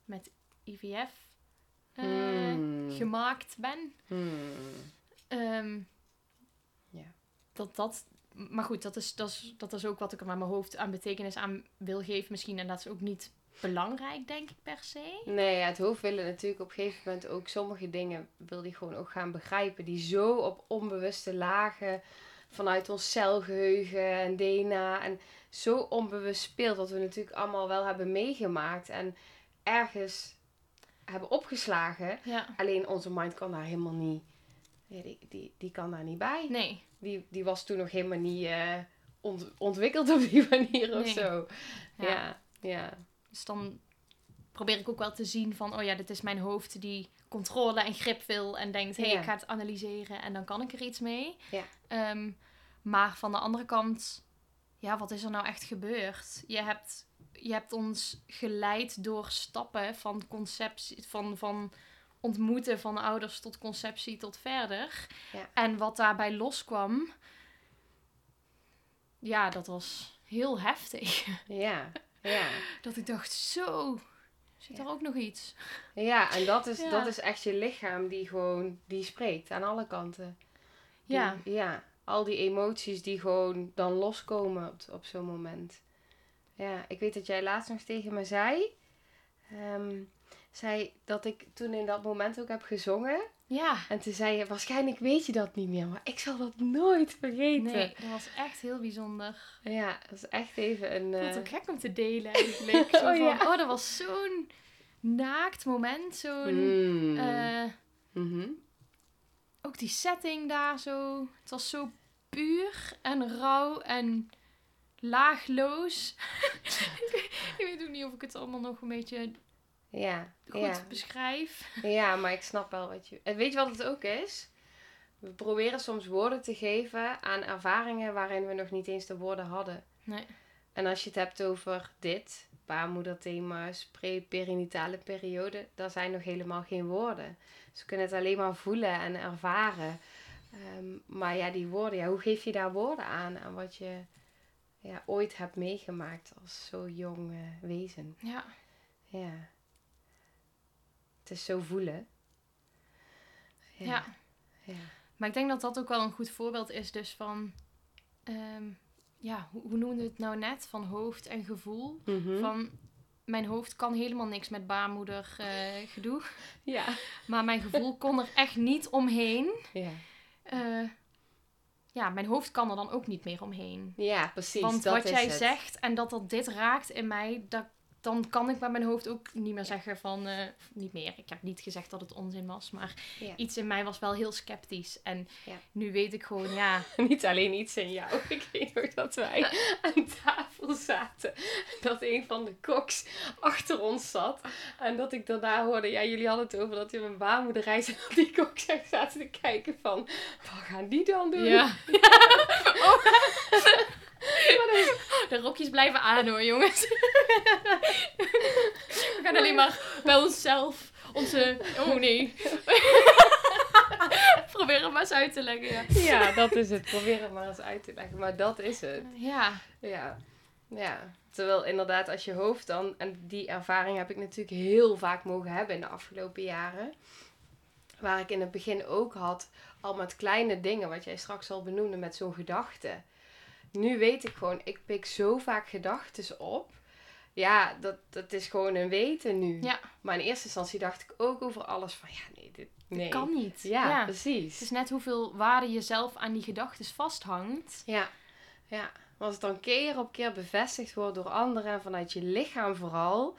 Speaker 2: met IVF eh,
Speaker 1: Hmm.
Speaker 2: gemaakt ben.
Speaker 1: Hmm.
Speaker 2: Ehm,
Speaker 1: Ja.
Speaker 2: Dat dat. Maar goed, dat is, dat, is, dat is ook wat ik er met mijn hoofd aan betekenis aan wil geven. Misschien. En dat is ook niet belangrijk, denk ik per se.
Speaker 1: Nee, ja, het hoofd willen natuurlijk op een gegeven moment ook sommige dingen wil die gewoon ook gaan begrijpen. Die zo op onbewuste lagen vanuit ons celgeheugen en DNA en zo onbewust speelt. Wat we natuurlijk allemaal wel hebben meegemaakt en ergens hebben opgeslagen.
Speaker 2: Ja.
Speaker 1: Alleen onze mind kan daar helemaal niet, ja, die, die, die kan daar niet bij.
Speaker 2: Nee.
Speaker 1: Die, die was toen nog helemaal niet eh, ont- ontwikkeld op die manier of zo.
Speaker 2: Ja.
Speaker 1: Ja, ja.
Speaker 2: Dus dan probeer ik ook wel te zien van, oh ja, dit is mijn hoofd die controle en grip wil en denkt, hé, hey,
Speaker 1: Ja.
Speaker 2: ik ga het analyseren en dan kan ik er iets mee.
Speaker 1: Ja.
Speaker 2: Ehm, maar van de andere kant, ja, wat is er nou echt gebeurd? Je hebt, je hebt ons geleid door stappen van conceptie, van, van ontmoeten van ouders tot conceptie tot verder.
Speaker 1: Ja.
Speaker 2: En wat daarbij loskwam, ja, dat was heel heftig.
Speaker 1: Ja, ja.
Speaker 2: Dat ik dacht, zo, zit er ook nog iets?
Speaker 1: Ja, en dat is,
Speaker 2: Ja.
Speaker 1: dat is echt je lichaam die gewoon, die spreekt aan alle kanten. Die-
Speaker 2: Ja,
Speaker 1: Ja, al die emoties die gewoon dan loskomen op, op zo'n moment. Ja, ik weet dat jij laatst nog tegen me zei, ehm, zei dat ik toen in dat moment ook heb gezongen.
Speaker 2: ja.
Speaker 1: En toen zei je, waarschijnlijk weet je dat niet meer, maar ik zal dat nooit vergeten.
Speaker 2: Nee, dat was echt heel bijzonder.
Speaker 1: Ja, dat is echt even een...
Speaker 2: Ik vond het
Speaker 1: eh,
Speaker 2: ook gek om te delen eigenlijk. Zo
Speaker 1: Oh,
Speaker 2: van,
Speaker 1: ja.
Speaker 2: oh, dat was zo'n naakt moment. Zo'n,
Speaker 1: mm,
Speaker 2: eh,
Speaker 1: mhm.
Speaker 2: Ook die setting daar zo. Het was zo puur en rauw en laagloos. ik weet ook niet of ik het allemaal nog een beetje
Speaker 1: Ja,
Speaker 2: goed
Speaker 1: ja.
Speaker 2: beschrijf.
Speaker 1: Ja, maar ik snap wel wat je. En weet je wat het ook is? We proberen soms woorden te geven aan ervaringen waarin we nog niet eens de woorden hadden.
Speaker 2: Nee.
Speaker 1: En als je het hebt over dit, baarmoederthema's, pre-perinatale periode, daar zijn nog helemaal geen woorden. We kunnen het alleen maar voelen en ervaren. Ehm, maar ja, die woorden, ja, hoe geef je daar woorden aan? Aan wat je ja, ooit hebt meegemaakt als zo jong eh, wezen.
Speaker 2: Ja.
Speaker 1: Ja. Het is zo voelen.
Speaker 2: Ja.
Speaker 1: ja.
Speaker 2: Maar ik denk dat dat ook wel een goed voorbeeld is dus van... ehm, ja, hoe, hoe noemden we het nou net? Van hoofd en gevoel.
Speaker 1: Mhm.
Speaker 2: Van, mijn hoofd kan helemaal niks met baarmoeder eh, gedoe.
Speaker 1: Ja.
Speaker 2: Maar mijn gevoel kon er echt niet omheen.
Speaker 1: Ja.
Speaker 2: Eh, ja, mijn hoofd kan er dan ook niet meer omheen.
Speaker 1: ja, precies.
Speaker 2: Want
Speaker 1: dat
Speaker 2: wat
Speaker 1: is
Speaker 2: jij
Speaker 1: het.
Speaker 2: zegt en dat dat dit raakt in mij, dat, dan kan ik bij mijn hoofd ook niet meer zeggen van... eh, niet meer, ik heb niet gezegd dat het onzin was, maar
Speaker 1: Ja.
Speaker 2: iets in mij was wel heel sceptisch. En
Speaker 1: Ja.
Speaker 2: nu weet ik gewoon, ja,
Speaker 1: Niet alleen iets in jou. Ik weet nog dat wij aan tafel zaten. Dat een van de koks achter ons zat. En dat ik daarna hoorde, ja, jullie hadden het over dat je een baarmoeder reis. En dat die koks echt zaten te kijken van, wat gaan die dan doen?
Speaker 2: ja.
Speaker 1: Is-
Speaker 2: De rokjes blijven aan hoor, jongens. We gaan alleen maar bij onszelf onze... Oh nee. Probeer het maar eens uit te leggen, ja.
Speaker 1: ja, dat is het. Probeer het maar eens uit te leggen. Maar dat is het.
Speaker 2: Ja,
Speaker 1: Ja. Ja. Terwijl inderdaad als je hoofd dan, en die ervaring heb ik natuurlijk heel vaak mogen hebben in de afgelopen jaren. Waar ik in het begin ook had, al met kleine dingen, wat jij straks al benoemde met zo'n gedachte. Nu weet ik gewoon, ik pik zo vaak gedachten op. Ja, dat, dat is gewoon een weten nu.
Speaker 2: Ja.
Speaker 1: Maar in eerste instantie dacht ik ook over alles van, ja nee, dit nee.
Speaker 2: kan niet.
Speaker 1: Ja,
Speaker 2: Het
Speaker 1: precies.
Speaker 2: is net hoeveel waarde je zelf aan die gedachten vasthangt.
Speaker 1: Ja, ja. Maar als het dan keer op keer bevestigd wordt door anderen en vanuit je lichaam vooral,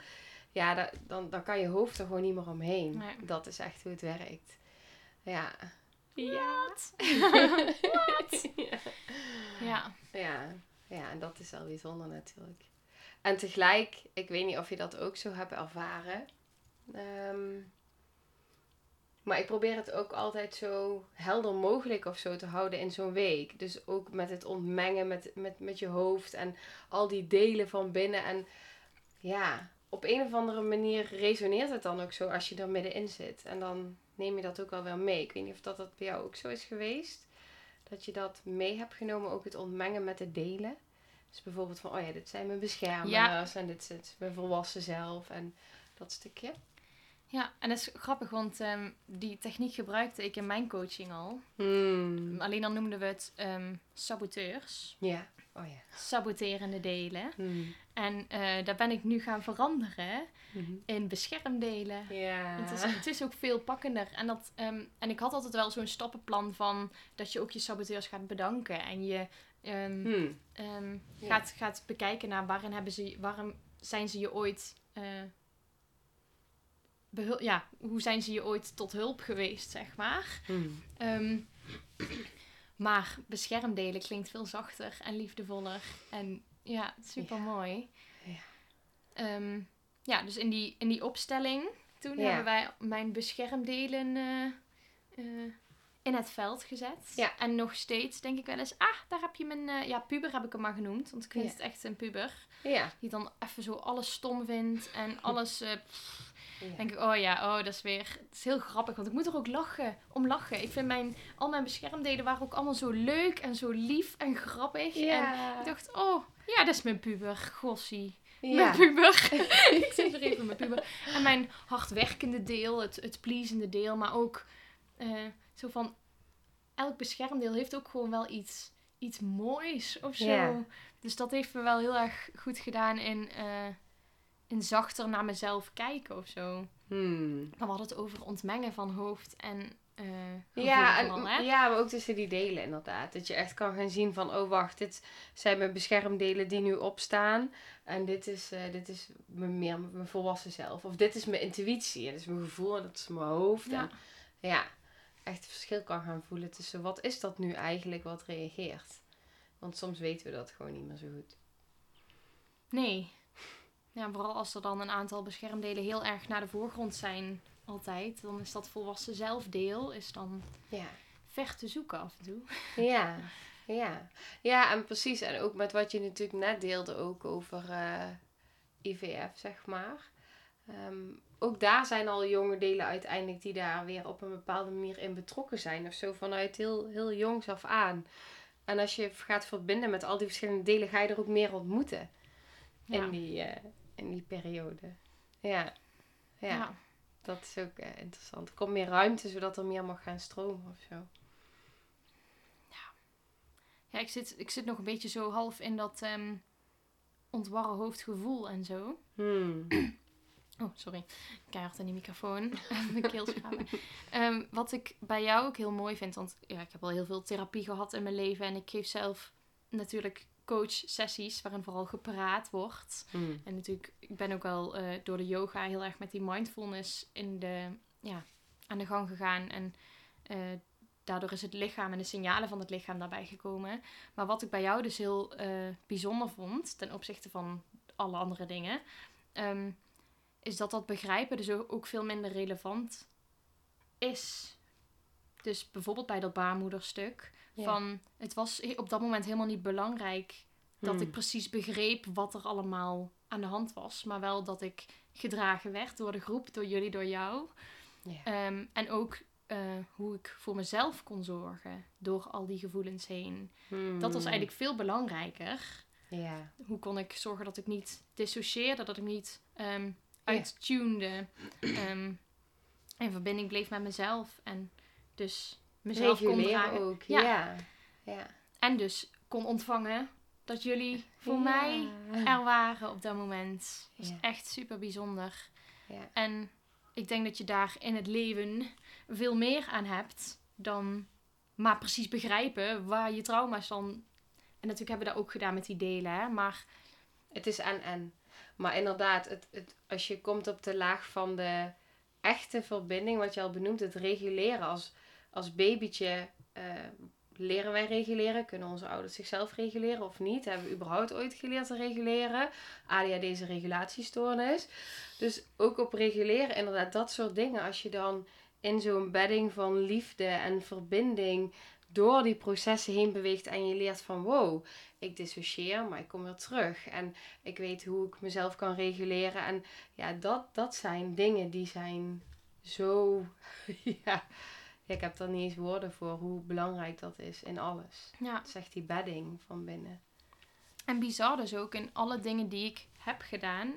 Speaker 1: ja, da- dan, dan kan je hoofd er gewoon niet meer omheen.
Speaker 2: Nee.
Speaker 1: Dat is echt hoe het werkt. Ja.
Speaker 2: Wat?
Speaker 1: ja.
Speaker 2: Ja.
Speaker 1: Ja. Ja, en dat is wel bijzonder natuurlijk. En tegelijk, ik weet niet of je dat ook zo hebt ervaren. Ehm, maar ik probeer het ook altijd zo helder mogelijk of zo te houden in zo'n week. Dus ook met het ontmengen met, met, met je hoofd en al die delen van binnen. En ja, op een of andere manier resoneert het dan ook zo als je er middenin zit. En dan neem je dat ook wel weer mee. Ik weet niet of dat, dat bij jou ook zo is geweest. Dat je dat mee hebt genomen, ook het ontmengen met de delen. Dus bijvoorbeeld van, oh ja, dit zijn mijn beschermers en dit is mijn volwassen zelf en dat stukje.
Speaker 2: Ja, en dat is grappig, want ehm, die techniek gebruikte ik in mijn coaching al.
Speaker 1: Hmm.
Speaker 2: Alleen dan noemden we het ehm, saboteurs.
Speaker 1: Ja, oh ja.
Speaker 2: Saboterende delen.
Speaker 1: Hmm.
Speaker 2: En eh, daar ben ik nu gaan veranderen
Speaker 1: Mhm.
Speaker 2: in beschermdelen.
Speaker 1: Ja.
Speaker 2: Het is, het is ook veel pakkender. En, dat, ehm, en ik had altijd wel zo'n stappenplan van dat je ook je saboteurs gaat bedanken. En je ehm,
Speaker 1: Hmm.
Speaker 2: ehm, gaat, gaat bekijken naar waarin hebben ze, waarom zijn ze je ooit. eh, behul- ja, hoe zijn ze je ooit tot hulp geweest, zeg maar.
Speaker 1: Hmm.
Speaker 2: Maar beschermdelen klinkt veel zachter en liefdevoller. En ja, super mooi.
Speaker 1: Ja.
Speaker 2: Ehm, ja, dus in die, in die opstelling toen
Speaker 1: Ja.
Speaker 2: hebben wij mijn beschermdelen eh, eh, in het veld gezet.
Speaker 1: Ja.
Speaker 2: En nog steeds denk ik wel eens, ah, daar heb je mijn, eh, ja, puber heb ik hem maar genoemd. Want ik vind
Speaker 1: Ja.
Speaker 2: het echt een puber.
Speaker 1: Ja.
Speaker 2: Die dan even zo alles stom vindt en alles... pff,
Speaker 1: Ja.
Speaker 2: denk ik, oh ja, oh, dat is weer... Het is heel grappig, want ik moet er ook lachen, om lachen. Ik vind mijn... Al mijn beschermdelen waren ook allemaal zo leuk en zo lief en grappig. En ik dacht, oh, ja, dat is mijn puber. Gossie. Mijn puber. ik zeg er even mijn puber. En mijn hardwerkende deel, het, het pleasende deel. Maar ook eh, zo van... Elk beschermdeel heeft ook gewoon wel iets, iets moois of zo. Dus dat heeft me wel heel erg goed gedaan in, eh, in zachter naar mezelf kijken of zo.
Speaker 1: Hmm.
Speaker 2: Maar we hadden het over ontmengen van hoofd en gevoel
Speaker 1: Ja, en, ja, maar ook tussen die delen inderdaad. Dat je echt kan gaan zien van, oh wacht, dit zijn mijn beschermdelen die nu opstaan. En dit is, eh, dit is mijn, meer mijn volwassen zelf. Of dit is mijn intuïtie. En dit is mijn gevoel en dat is mijn hoofd.
Speaker 2: Ja.
Speaker 1: En ja, echt het verschil kan gaan voelen tussen wat is dat nu eigenlijk wat reageert. Want soms weten we dat gewoon niet meer zo goed.
Speaker 2: Nee. Ja, vooral als er dan een aantal beschermdelen heel erg naar de voorgrond zijn altijd. Dan is dat volwassen zelfdeel is dan
Speaker 1: Ja.
Speaker 2: ver te zoeken af en toe.
Speaker 1: Ja, ja. Ja, en precies. En ook met wat je natuurlijk net deelde ook over eh, IVF, zeg maar. Ehm, ook daar zijn al jonge delen uiteindelijk die daar weer op een bepaalde manier in betrokken zijn. Of zo vanuit heel, heel jongs af aan. En als je gaat verbinden met al die verschillende delen, ga je er ook meer ontmoeten.
Speaker 2: Ja.
Speaker 1: In, die, eh, in die periode. Ja. Ja,
Speaker 2: Ja.
Speaker 1: dat is ook eh, interessant. Er komt meer ruimte, zodat er meer mag gaan stromen of zo.
Speaker 2: Ja, ik zit, ik zit nog een beetje zo half in dat ehm ontwarren hoofdgevoel en zo.
Speaker 1: Hmm.
Speaker 2: Oh, sorry. Keihard in die microfoon. Mijn keel. Ehm, wat ik bij jou ook heel mooi vind, want ja, ik heb al heel veel therapie gehad in mijn leven. En ik geef zelf natuurlijk coach-sessies waarin vooral gepraat wordt.
Speaker 1: Hmm.
Speaker 2: En natuurlijk, ik ben ook wel eh, door de yoga heel erg met die mindfulness in de, ja, aan de gang gegaan. En eh, daardoor is het lichaam en de signalen van het lichaam daarbij gekomen. Maar wat ik bij jou dus heel eh, bijzonder vond, ten opzichte van alle andere dingen, ehm, is dat dat begrijpen dus ook veel minder relevant is. Dus bijvoorbeeld bij dat baarmoederstuk.
Speaker 1: Ja.
Speaker 2: Van, het was op dat moment helemaal niet belangrijk dat
Speaker 1: Hmm.
Speaker 2: ik precies begreep wat er allemaal aan de hand was. Maar wel dat ik gedragen werd door de groep, door jullie, door jou.
Speaker 1: Ja.
Speaker 2: Ehm, en ook eh, hoe ik voor mezelf kon zorgen door al die gevoelens heen. Dat was
Speaker 1: Hmm.
Speaker 2: eigenlijk veel belangrijker.
Speaker 1: Ja.
Speaker 2: Hoe kon ik zorgen dat ik niet dissocieerde, dat ik niet ehm uittunede. ehm, in verbinding bleef met mezelf. En dus mezelf kon dragen.
Speaker 1: ook.
Speaker 2: Ja.
Speaker 1: Ja. Ja.
Speaker 2: En dus kon ontvangen dat jullie voor
Speaker 1: Ja.
Speaker 2: mij er waren op dat moment. Dat is echt super bijzonder.
Speaker 1: Ja.
Speaker 2: En ik denk dat je daar in het leven veel meer aan hebt dan maar precies begrijpen waar je trauma's dan. En natuurlijk hebben we dat ook gedaan met die delen, hè? maar
Speaker 1: Het is en en. Maar inderdaad, het, het, als je komt op de laag van de echte verbinding, wat je al benoemt, het reguleren. Als, als babytje eh, leren wij reguleren. Kunnen onze ouders zichzelf reguleren of niet? Hebben we überhaupt ooit geleerd te reguleren? ADHD is een regulatiestoornis. Dus ook op reguleren, inderdaad, dat soort dingen. Als je dan in zo'n bedding van liefde en verbinding door die processen heen beweegt en je leert van wow, ik dissocieer, maar ik kom weer terug. En ik weet hoe ik mezelf kan reguleren. En ja, dat, dat zijn dingen die zijn zo. ja, ik heb er niet eens woorden voor hoe belangrijk dat is in alles.
Speaker 2: ja.
Speaker 1: Het is echt die bedding van binnen.
Speaker 2: En bizar dus ook in alle dingen die ik heb gedaan.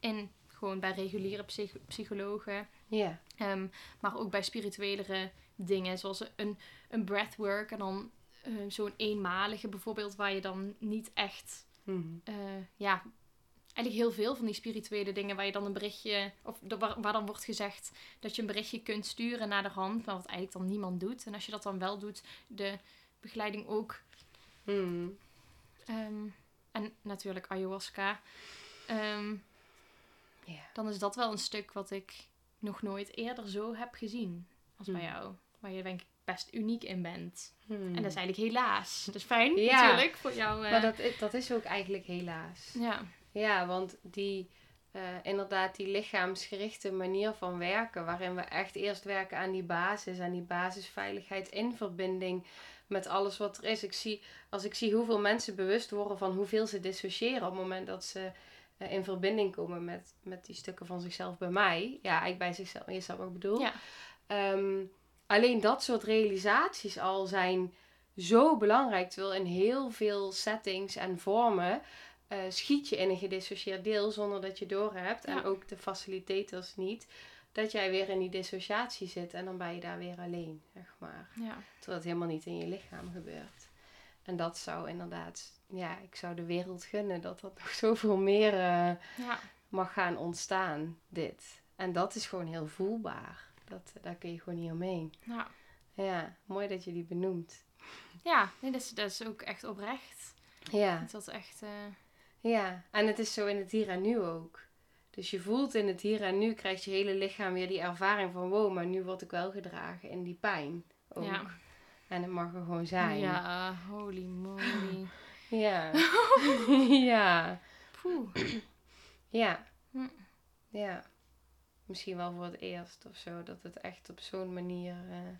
Speaker 2: In gewoon bij reguliere psych- psychologen.
Speaker 1: Ja.
Speaker 2: ehm, maar ook bij spirituelere dingen. Zoals een, een breathwork. En dan eh, zo'n eenmalige bijvoorbeeld. Waar je dan niet echt...
Speaker 1: Mhm.
Speaker 2: eh, ja, eigenlijk heel veel van die spirituele dingen. Waar je dan een berichtje... Of waar, waar dan wordt gezegd dat je een berichtje kunt sturen naar de hand. Maar wat eigenlijk dan niemand doet. En als je dat dan wel doet, de begeleiding ook
Speaker 1: Mhm.
Speaker 2: Ehm, en natuurlijk ayahuasca. Ehm. Dan is dat wel een stuk wat ik nog nooit eerder zo heb gezien als bij
Speaker 1: Hmm.
Speaker 2: jou. Waar je denk ik best uniek in bent.
Speaker 1: Mhm.
Speaker 2: En dat is eigenlijk helaas. Dat is fijn
Speaker 1: Ja.
Speaker 2: natuurlijk voor jou. eh,
Speaker 1: Maar dat, is- dat is ook eigenlijk helaas.
Speaker 2: Ja,
Speaker 1: Ja, want die, eh, inderdaad, die lichaamsgerichte manier van werken, waarin we echt eerst werken aan die basis, aan die basisveiligheid in verbinding met alles wat er is. Ik zie, als ik zie hoeveel mensen bewust worden van hoeveel ze dissociëren op het moment dat ze eh, in verbinding komen met, met die stukken van zichzelf bij mij. Ja, eigenlijk bij zichzelf, je snapt wat ik bedoel.
Speaker 2: ja.
Speaker 1: Ehm, alleen dat soort realisaties al zijn zo belangrijk. Terwijl in heel veel settings en vormen eh, schiet je in een gedissocieerd deel zonder dat je doorhebt. En
Speaker 2: Ja.
Speaker 1: ook de facilitators niet. Dat jij weer in die dissociatie zit en dan ben je daar weer alleen, zeg maar.
Speaker 2: ja.
Speaker 1: Terwijl het helemaal niet in je lichaam gebeurt. En dat zou inderdaad, ja, ik zou de wereld gunnen dat dat nog zoveel meer eh,
Speaker 2: ja.
Speaker 1: mag gaan ontstaan, dit. En dat is gewoon heel voelbaar. Dat, daar kun je gewoon niet omheen.
Speaker 2: Ja,
Speaker 1: Ja, mooi dat je die benoemt.
Speaker 2: ja nee, dat, is, dat is ook echt oprecht.
Speaker 1: Ja,
Speaker 2: Dat dat echt... eh,
Speaker 1: ja. En het is zo in het hier en nu ook. Dus je voelt in het hier en nu, krijgt je hele lichaam weer die ervaring van... wow, maar nu word ik wel gedragen in die pijn ook.
Speaker 2: Ja.
Speaker 1: En het mag er gewoon zijn.
Speaker 2: Ja, holy moly.
Speaker 1: Ja. ja.
Speaker 2: Poeh.
Speaker 1: Ja.
Speaker 2: Hm.
Speaker 1: Ja. Misschien wel voor het eerst of zo. Dat het echt op zo'n manier... eh,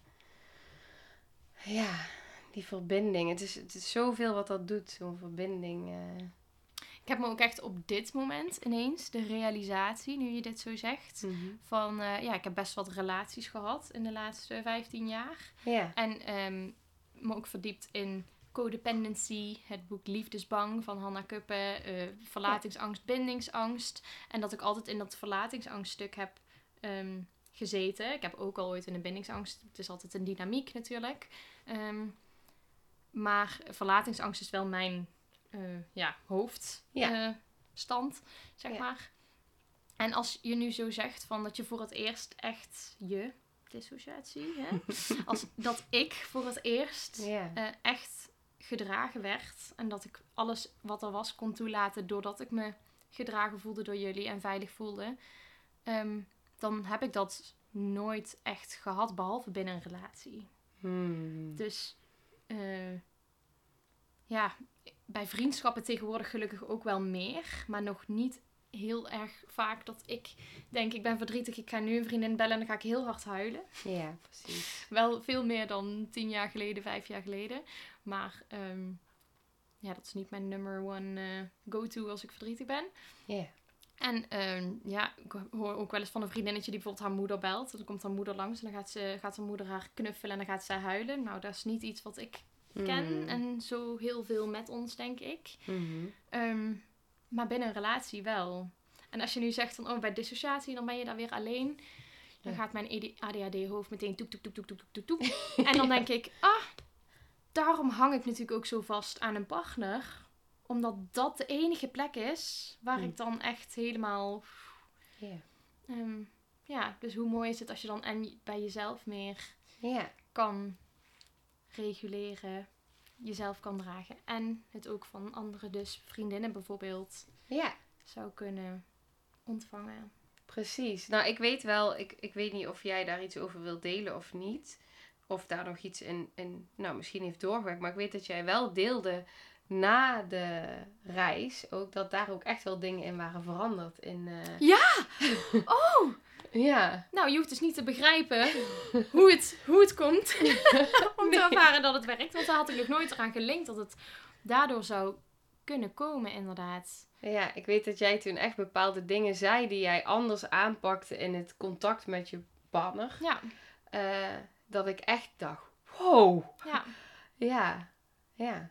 Speaker 1: ja, die verbinding. Het is, het is zoveel wat dat doet, zo'n verbinding. eh.
Speaker 2: Ik heb me ook echt op dit moment ineens de realisatie, nu je dit zo zegt,
Speaker 1: Mhm.
Speaker 2: van eh, ja, ik heb best wat relaties gehad in de laatste 15 jaar.
Speaker 1: Ja.
Speaker 2: En ehm, me ook verdiept in codependency, het boek Liefdesbang van Hannah Kuppen, eh, verlatingsangst, bindingsangst. En dat ik altijd in dat verlatingsangststuk heb ehm, gezeten. Ik heb ook al ooit in een bindingsangst, het is altijd een dynamiek natuurlijk. Ehm, maar verlatingsangst is wel mijn ja, hoofdstand, stand, zeg maar. En als je nu zo zegt van dat je voor het eerst echt je dissociatie, hè? als dat ik voor het eerst eh, echt gedragen werd en dat ik alles wat er was kon toelaten doordat ik me gedragen voelde door jullie en veilig voelde, ehm, dan heb ik dat nooit echt gehad behalve binnen een relatie.
Speaker 1: Hmm.
Speaker 2: Dus eh, ja, bij vriendschappen tegenwoordig gelukkig ook wel meer. Maar nog niet heel erg vaak dat ik denk, ik ben verdrietig, ik ga nu een vriendin bellen en dan ga ik heel hard huilen.
Speaker 1: Ja, precies.
Speaker 2: Wel veel meer dan tien jaar geleden, vijf jaar geleden. Maar ehm, ja, dat is niet mijn number one eh, go-to als ik verdrietig ben.
Speaker 1: Ja.
Speaker 2: En ehm, ja, ik hoor ook wel eens van een vriendinnetje die bijvoorbeeld haar moeder belt. Dan komt haar moeder langs en dan gaat, ze, gaat haar moeder haar knuffelen en dan gaat zij huilen. Nou, dat is niet iets wat ik ken
Speaker 1: Hmm.
Speaker 2: en zo heel veel met ons, denk ik.
Speaker 1: Mhm.
Speaker 2: Ehm, maar binnen een relatie wel. En als je nu zegt van, oh, bij dissociatie, dan ben je daar weer alleen. Dan
Speaker 1: Ja.
Speaker 2: gaat mijn ADHD-hoofd meteen toek, toek, toek, toek, toek, toek, toek. En dan denk ik, ah, daarom hang ik natuurlijk ook zo vast aan een partner. Omdat dat de enige plek is waar
Speaker 1: Hmm.
Speaker 2: ik dan echt helemaal...
Speaker 1: Ja.
Speaker 2: ehm, ja, dus hoe mooi is het als je dan en bij jezelf meer kan reguleren, jezelf kan dragen. En het ook van anderen, dus vriendinnen bijvoorbeeld,
Speaker 1: Ja.
Speaker 2: zou kunnen ontvangen.
Speaker 1: Precies. Nou, ik weet wel, ik, ik weet niet of jij daar iets over wilt delen of niet. Of daar nog iets in, in, nou, misschien heeft doorgewerkt. Maar ik weet dat jij wel deelde na de reis, ook dat daar ook echt wel dingen in waren veranderd. In, eh,
Speaker 2: Ja! Oh!
Speaker 1: Ja.
Speaker 2: Nou, je hoeft dus niet te begrijpen hoe het, hoe het komt om te ervaren dat het werkt. Want daar had ik nog nooit eraan gelinkt dat het daardoor zou kunnen komen, inderdaad.
Speaker 1: Ja, ik weet dat jij toen echt bepaalde dingen zei die jij anders aanpakte in het contact met je partner.
Speaker 2: Ja,
Speaker 1: Eh, dat ik echt dacht, wow.
Speaker 2: ja.
Speaker 1: Ja. Ja.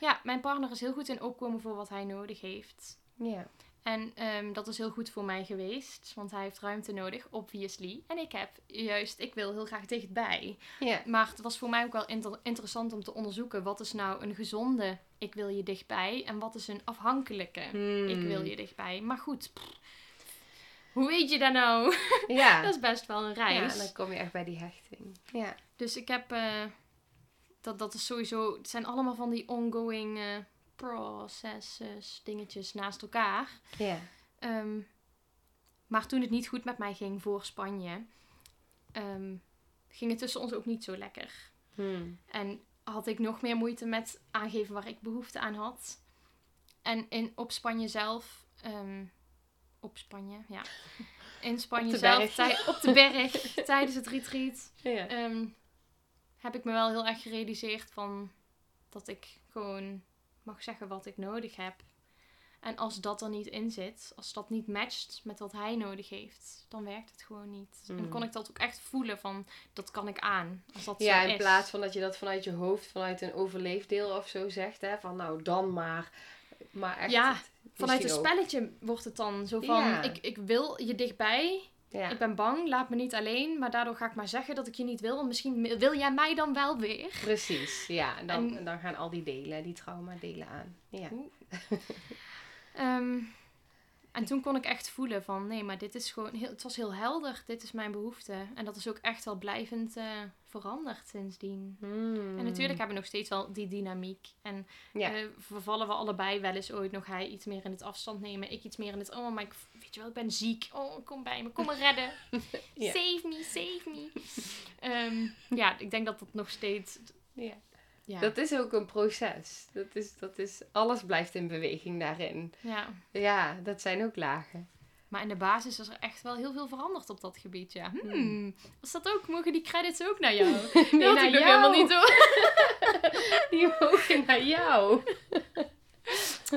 Speaker 2: ja, mijn partner is heel goed in opkomen voor wat hij nodig heeft.
Speaker 1: Ja.
Speaker 2: En ehm, dat is heel goed voor mij geweest, want hij heeft ruimte nodig, obviously. En ik heb juist, ik wil heel graag dichtbij.
Speaker 1: Ja.
Speaker 2: Maar het was voor mij ook wel inter- interessant om te onderzoeken, wat is nou een gezonde, ik wil je dichtbij, en wat is een afhankelijke, ik wil je dichtbij. Maar goed, pff, hoe weet je dat nou?
Speaker 1: Ja.
Speaker 2: dat is best wel een
Speaker 1: ja,
Speaker 2: reis.
Speaker 1: dan kom je echt bij die hechting. Ja.
Speaker 2: Dus ik heb, eh, dat, dat is sowieso, het zijn allemaal van die ongoing eh, processes, dingetjes naast elkaar.
Speaker 1: Ja.
Speaker 2: Ehm, maar toen het niet goed met mij ging voor Spanje, ehm, ging het tussen ons ook niet zo lekker.
Speaker 1: Hmm.
Speaker 2: En had ik nog meer moeite met aangeven waar ik behoefte aan had. En in, op Spanje zelf, ehm, op Spanje, ja. In Spanje
Speaker 1: Op
Speaker 2: zelf, tij- op de berg, tijdens het retreat,
Speaker 1: Ja.
Speaker 2: heb ik me wel heel erg gerealiseerd van dat ik gewoon mag zeggen wat ik nodig heb. En als dat er niet in zit, als dat niet matcht met wat hij nodig heeft, dan werkt het gewoon niet. En
Speaker 1: Mm.
Speaker 2: kon ik dat ook echt voelen van, dat kan ik aan. Als dat
Speaker 1: Ja,
Speaker 2: zo
Speaker 1: in
Speaker 2: is.
Speaker 1: plaats van dat je dat vanuit je hoofd, vanuit een overleefdeel of zo zegt, hè, van nou dan maar. Maar echt.
Speaker 2: Ja, Vanuit een
Speaker 1: ook-
Speaker 2: spelletje wordt het dan zo van,
Speaker 1: Ja.
Speaker 2: ik, ik wil je dichtbij,
Speaker 1: Ja.
Speaker 2: ik ben bang, laat me niet alleen, maar daardoor ga ik maar zeggen dat ik je niet wil, want misschien wil jij mij dan wel weer.
Speaker 1: Precies, ja. En dan,
Speaker 2: En-
Speaker 1: en dan gaan al die delen, die trauma delen aan. Ja.
Speaker 2: Ehm, en toen kon ik echt voelen van, nee, maar dit is gewoon, heel, het was heel helder, dit is mijn behoefte. En dat is ook echt wel blijvend eh, veranderd sindsdien.
Speaker 1: Hmm.
Speaker 2: En natuurlijk hebben we nog steeds wel die dynamiek. En
Speaker 1: Ja.
Speaker 2: eh, vervallen we allebei wel eens ooit nog hij iets meer in het afstand nemen. Ik iets meer in het, oh, maar ik, weet je wel, ik ben ziek. Oh, kom bij me, kom me redden.
Speaker 1: Ja.
Speaker 2: Save me, save me. Ehm, ja, ik denk dat dat nog steeds...
Speaker 1: Ja.
Speaker 2: Ja,
Speaker 1: Dat is ook een proces. Dat is, dat is, alles blijft in beweging daarin.
Speaker 2: ja.
Speaker 1: Ja, dat zijn ook lagen.
Speaker 2: Maar in de basis is er echt wel heel veel veranderd op dat gebied, ja. Hmm,
Speaker 1: Hmm.
Speaker 2: was dat ook? Mogen die credits ook naar jou?
Speaker 1: Nee,
Speaker 2: dat
Speaker 1: naar
Speaker 2: ik
Speaker 1: jou.
Speaker 2: helemaal niet door.
Speaker 1: Die mogen naar jou.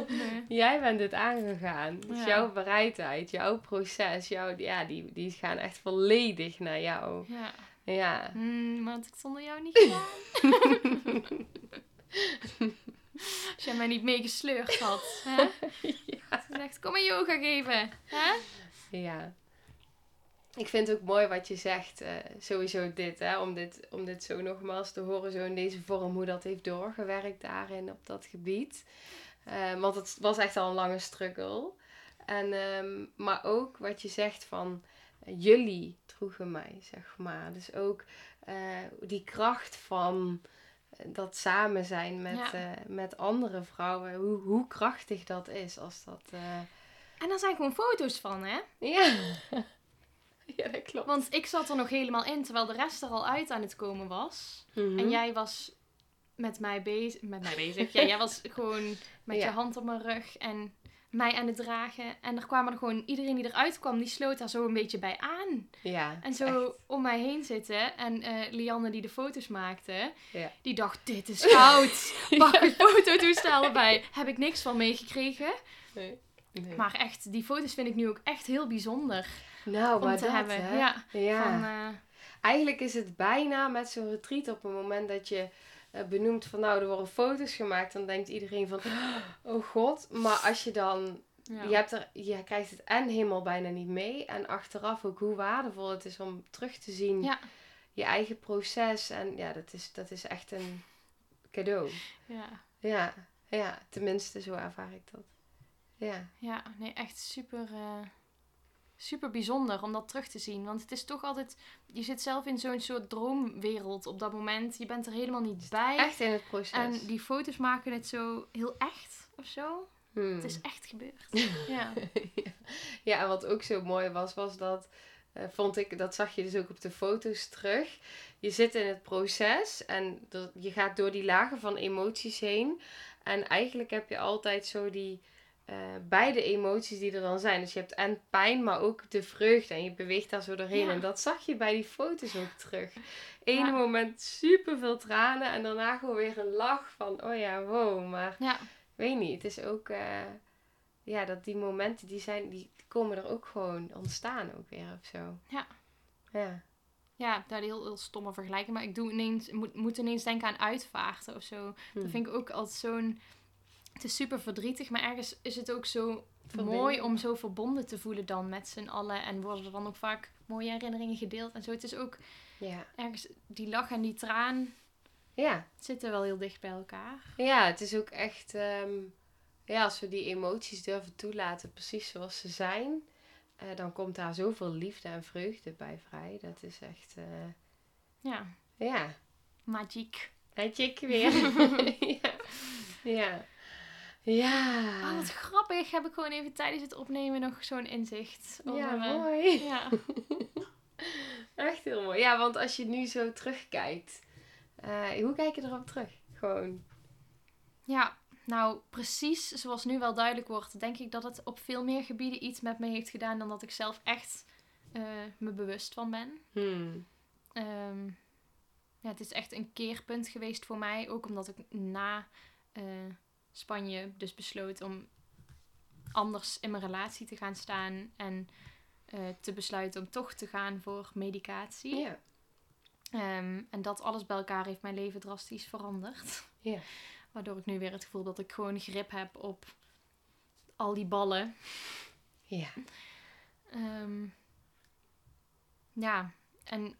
Speaker 2: Nee.
Speaker 1: Jij bent het aangegaan.
Speaker 2: Ja.
Speaker 1: jouw bereidheid, jouw proces, jouw, ja, die, die gaan echt volledig naar jou.
Speaker 2: Ja.
Speaker 1: Ja.
Speaker 2: Hmm, maar had ik zonder jou niet gedaan. Als jij mij niet meegesleurd had. Hè?
Speaker 1: ja.
Speaker 2: Ze zegt, kom maar yoga geven. Hè?
Speaker 1: Ja. Ik vind het ook mooi wat je zegt, eh, sowieso dit, hè, om dit, om dit zo nogmaals te horen, zo in deze vorm, hoe dat heeft doorgewerkt daarin op dat gebied. Eh, want het was echt al een lange struggle. En, ehm, maar ook wat je zegt van, eh, jullie droegen mij, zeg maar. Dus ook die kracht van dat samen zijn met,
Speaker 2: Ja.
Speaker 1: eh, met andere vrouwen, hoe, hoe krachtig dat is als dat... eh,
Speaker 2: En daar zijn gewoon foto's van, hè?
Speaker 1: Ja. ja, dat klopt.
Speaker 2: Want ik zat er nog helemaal in, terwijl de rest er al uit aan het komen was.
Speaker 1: Mhm.
Speaker 2: En jij was met mij bezig. Met mij bezig. Ja, jij was gewoon met
Speaker 1: Ja.
Speaker 2: je hand op mijn rug en mij aan het dragen. En er kwamen er gewoon, iedereen die eruit kwam, die sloot daar zo een beetje bij aan.
Speaker 1: Ja.
Speaker 2: En zo om mij heen zitten. En eh Lianne die de foto's maakte,
Speaker 1: Ja.
Speaker 2: die dacht, dit is goud. Pak het fototoestel erbij. Heb ik niks van meegekregen.
Speaker 1: Nee. Nee.
Speaker 2: Maar echt, die foto's vind ik nu ook echt heel bijzonder
Speaker 1: nou,
Speaker 2: om
Speaker 1: maar
Speaker 2: te
Speaker 1: dat,
Speaker 2: hebben.
Speaker 1: hè?
Speaker 2: Ja,
Speaker 1: Ja.
Speaker 2: Van, eh,
Speaker 1: Eigenlijk is het bijna met zo'n retreat op het moment dat je benoemt van nou, er worden foto's gemaakt, dan denkt iedereen van, oh god. Maar als je dan,
Speaker 2: ja.
Speaker 1: je, hebt er, je krijgt het en helemaal bijna niet mee. En achteraf ook hoe waardevol het is om terug te zien
Speaker 2: Ja.
Speaker 1: je eigen proces. En ja, dat is, dat is echt een cadeau.
Speaker 2: ja.
Speaker 1: Ja, ja, tenminste zo ervaar ik dat. Ja.
Speaker 2: Ja, nee, echt super, eh, super bijzonder om dat terug te zien. Want het is toch altijd, je zit zelf in zo'n soort droomwereld op dat moment. Je bent er helemaal niet bij.
Speaker 1: Echt in het proces.
Speaker 2: En die foto's maken het zo heel echt of zo.
Speaker 1: Hmm.
Speaker 2: Het is echt gebeurd. ja.
Speaker 1: Ja, en wat ook zo mooi was, was dat, eh, vond ik, dat zag je dus ook op de foto's terug. Je zit in het proces en je gaat door die lagen van emoties heen. En eigenlijk heb je altijd zo die eh, beide emoties die er dan zijn. Dus je hebt en pijn, maar ook de vreugde. En je beweegt daar zo doorheen.
Speaker 2: Ja.
Speaker 1: En dat zag je bij die foto's ook terug. Ene
Speaker 2: Ja.
Speaker 1: moment super veel tranen en daarna gewoon weer een lach van, oh ja, wow. Maar
Speaker 2: ja,
Speaker 1: weet niet, het is ook, eh, ja, dat die momenten die zijn, die komen er ook gewoon ontstaan ook weer of zo.
Speaker 2: Ja.
Speaker 1: Ja.
Speaker 2: ja, daar heel, heel stomme vergelijking. Maar ik doe ineens, moet, moet ineens denken aan uitvaarten of zo.
Speaker 1: Hm.
Speaker 2: Dat vind ik ook altijd zo'n... Het is super verdrietig, maar ergens is het ook zo
Speaker 1: Verbinden.
Speaker 2: mooi om zo verbonden te voelen dan met z'n allen. En worden er dan ook vaak mooie herinneringen gedeeld en zo. Het is ook
Speaker 1: Ja.
Speaker 2: ergens, die lach en die traan
Speaker 1: Ja.
Speaker 2: zitten wel heel dicht bij elkaar.
Speaker 1: Ja, het is ook echt, ehm, ja, als we die emoties durven toelaten, precies zoals ze zijn, eh, dan komt daar zoveel liefde en vreugde bij vrij. Dat is echt, eh,
Speaker 2: Ja,
Speaker 1: ja,
Speaker 2: magiek.
Speaker 1: jik weer. ja. Ja. Ja.
Speaker 2: Oh, wat grappig. Heb ik gewoon even tijdens het opnemen nog zo'n inzicht. over,
Speaker 1: ja,
Speaker 2: eh,
Speaker 1: mooi.
Speaker 2: Ja.
Speaker 1: Echt heel mooi. Ja, want als je nu zo terugkijkt, eh, hoe kijk je erop terug? Gewoon.
Speaker 2: ja, nou precies zoals nu wel duidelijk wordt, denk ik dat het op veel meer gebieden iets met me heeft gedaan dan dat ik zelf echt eh, me bewust van ben.
Speaker 1: Hmm.
Speaker 2: Ehm, ja, het is echt een keerpunt geweest voor mij. Ook omdat ik na Spanje dus besloot om anders in mijn relatie te gaan staan. En eh, te besluiten om toch te gaan voor medicatie.
Speaker 1: Ja.
Speaker 2: Ehm, en dat alles bij elkaar heeft mijn leven drastisch veranderd.
Speaker 1: Ja.
Speaker 2: Waardoor ik nu weer het gevoel dat ik gewoon grip heb op al die ballen.
Speaker 1: Ja.
Speaker 2: Ehm, ja, en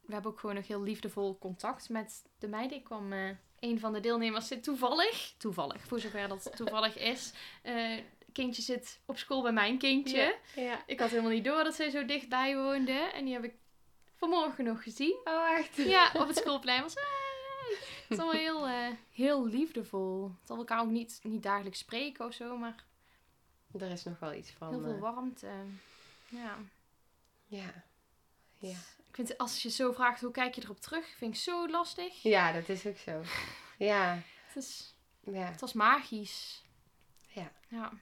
Speaker 2: we hebben ook gewoon nog heel liefdevol contact met de meiden. Ik kwam, eh, een van de deelnemers zit toevallig, toevallig, voor zover dat toevallig is. eh kindje zit op school bij mijn kindje.
Speaker 1: Ja.
Speaker 2: Ik had helemaal niet door dat zij zo dichtbij woonde. En die heb ik vanmorgen nog gezien.
Speaker 1: Oh, echt?
Speaker 2: Ja, op het schoolplein was. Hey. Het is allemaal heel, eh, heel liefdevol. Het zal elkaar ook niet, niet dagelijks spreken of zo, maar
Speaker 1: Er is nog wel iets van.
Speaker 2: heel veel
Speaker 1: eh,
Speaker 2: warmte. Ja.
Speaker 1: ja. Ja.
Speaker 2: Vind, als je zo vraagt hoe kijk je erop terug, vind ik zo lastig.
Speaker 1: Ja, dat is ook zo. Ja.
Speaker 2: Het, is,
Speaker 1: Ja.
Speaker 2: het was magisch.
Speaker 1: Ja.
Speaker 2: Ja.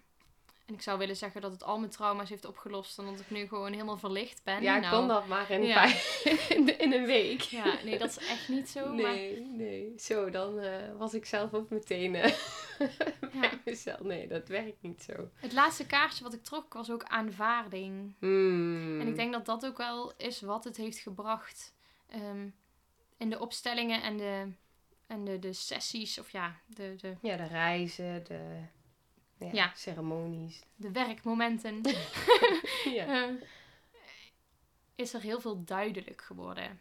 Speaker 2: En ik zou willen zeggen dat het al mijn trauma's heeft opgelost. En dat ik nu gewoon helemaal verlicht ben.
Speaker 1: Ja,
Speaker 2: nou,
Speaker 1: kon dat maar in,
Speaker 2: ja.
Speaker 1: vijf- in, in een week.
Speaker 2: Ja, nee, dat is echt niet zo. Maar
Speaker 1: Nee, nee. Zo, dan eh, was ik zelf ook meteen bij
Speaker 2: ja.
Speaker 1: mezelf. Nee, dat werkt niet zo.
Speaker 2: het laatste kaartje wat ik trok was ook aanvaarding.
Speaker 1: Hmm.
Speaker 2: En ik denk dat dat ook wel is wat het heeft gebracht ehm, in de opstellingen en de, en de, de sessies, of ja, de, de,
Speaker 1: Ja, de reizen, de ja,
Speaker 2: Ja.
Speaker 1: ceremonies.
Speaker 2: de werkmomenten,
Speaker 1: Ja.
Speaker 2: eh, is er heel veel duidelijk geworden.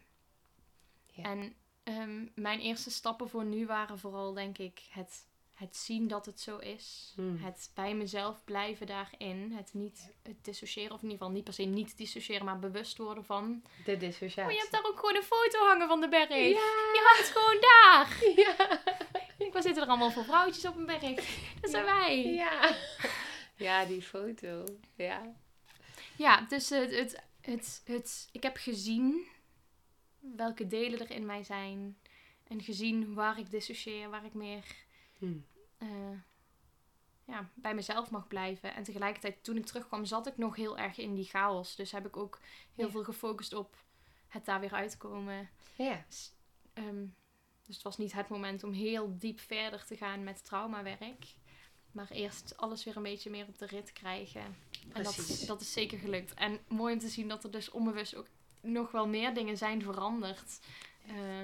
Speaker 1: Ja.
Speaker 2: En ehm, mijn eerste stappen voor nu waren vooral, denk ik, het, het zien dat het zo is.
Speaker 1: Hmm.
Speaker 2: Het bij mezelf blijven daarin. Het niet het dissociëren, of in ieder geval niet per se niet dissociëren, maar bewust worden van...
Speaker 1: De dissociatie.
Speaker 2: Oh, je hebt daar ook gewoon een foto hangen van de berg.
Speaker 1: Ja.
Speaker 2: Je hangt gewoon daar.
Speaker 1: Ja.
Speaker 2: Waar zitten er allemaal voor vrouwtjes op een berg? Dat zijn wij.
Speaker 1: Ja. Ja, die foto. Ja.
Speaker 2: Ja, dus het, het, het, het, ik heb gezien welke delen er in mij zijn. En gezien waar ik dissocieer, waar ik meer
Speaker 1: Hmm.
Speaker 2: Eh, ja, bij mezelf mag blijven. En tegelijkertijd, toen ik terugkwam, zat ik nog heel erg in die chaos. Dus heb ik ook heel
Speaker 1: Ja.
Speaker 2: veel gefocust op het daar weer uitkomen.
Speaker 1: Ja.
Speaker 2: Ehm, dus het was niet het moment om heel diep verder te gaan met traumawerk. Maar eerst alles weer een beetje meer op de rit krijgen. En dat, dat is zeker gelukt. En mooi om te zien dat er dus onbewust ook nog wel meer dingen zijn veranderd. eh,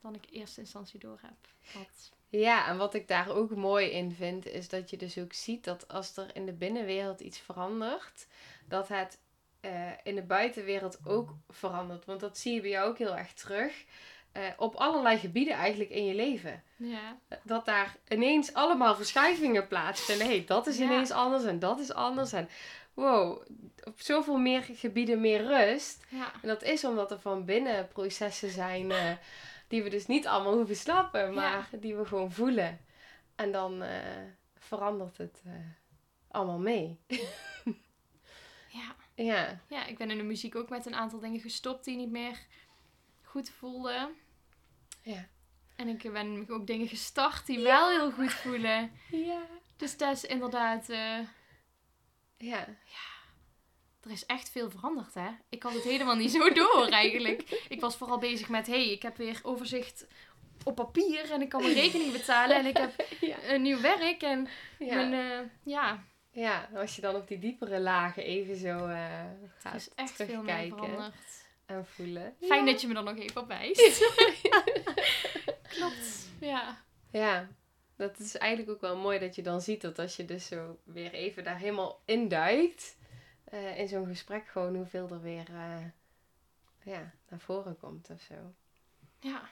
Speaker 2: dan ik in eerste instantie door heb. Wat,
Speaker 1: Ja, en wat ik daar ook mooi in vind, is dat je dus ook ziet dat als er in de binnenwereld iets verandert, dat het eh, in de buitenwereld ook verandert. Want dat zie je bij jou ook heel erg terug. eh, op allerlei gebieden eigenlijk in je leven.
Speaker 2: ja,
Speaker 1: Dat daar ineens allemaal verschuivingen plaatsvinden. Hé, hey, dat is
Speaker 2: Ja.
Speaker 1: ineens anders en dat is anders. En wow, op zoveel meer gebieden meer rust.
Speaker 2: ja,
Speaker 1: En dat is omdat er van binnen processen zijn eh, die we dus niet allemaal hoeven snappen, maar die we gewoon voelen. En dan eh, verandert het eh, allemaal mee.
Speaker 2: ja.
Speaker 1: Ja,
Speaker 2: ja, ik ben in de muziek ook met een aantal dingen gestopt die niet meer goed voelden.
Speaker 1: ja.
Speaker 2: En ik ben ook dingen gestart die wel heel goed voelen.
Speaker 1: Ja.
Speaker 2: Dus dat is inderdaad... eh,
Speaker 1: Ja.
Speaker 2: Er is echt veel veranderd, hè? Ik had het helemaal niet zo door, eigenlijk. Ik was vooral bezig met, hé, hey, ik heb weer overzicht op papier en ik kan mijn rekening betalen en ik heb
Speaker 1: Ja.
Speaker 2: een nieuw werk en
Speaker 1: Ja.
Speaker 2: mijn, eh, ja,
Speaker 1: ja, als je dan op die diepere lagen even zo
Speaker 2: er
Speaker 1: gaat
Speaker 2: is echt veel meer
Speaker 1: terugkijken en voelen.
Speaker 2: Fijn dat je me er nog even op wijst. Klopt. Ja.
Speaker 1: Ja, dat is eigenlijk ook wel mooi dat je dan ziet dat als je dus zo weer even daar helemaal induikt, eh in zo'n gesprek gewoon hoeveel er weer eh, ja, naar voren komt of zo.
Speaker 2: Ja.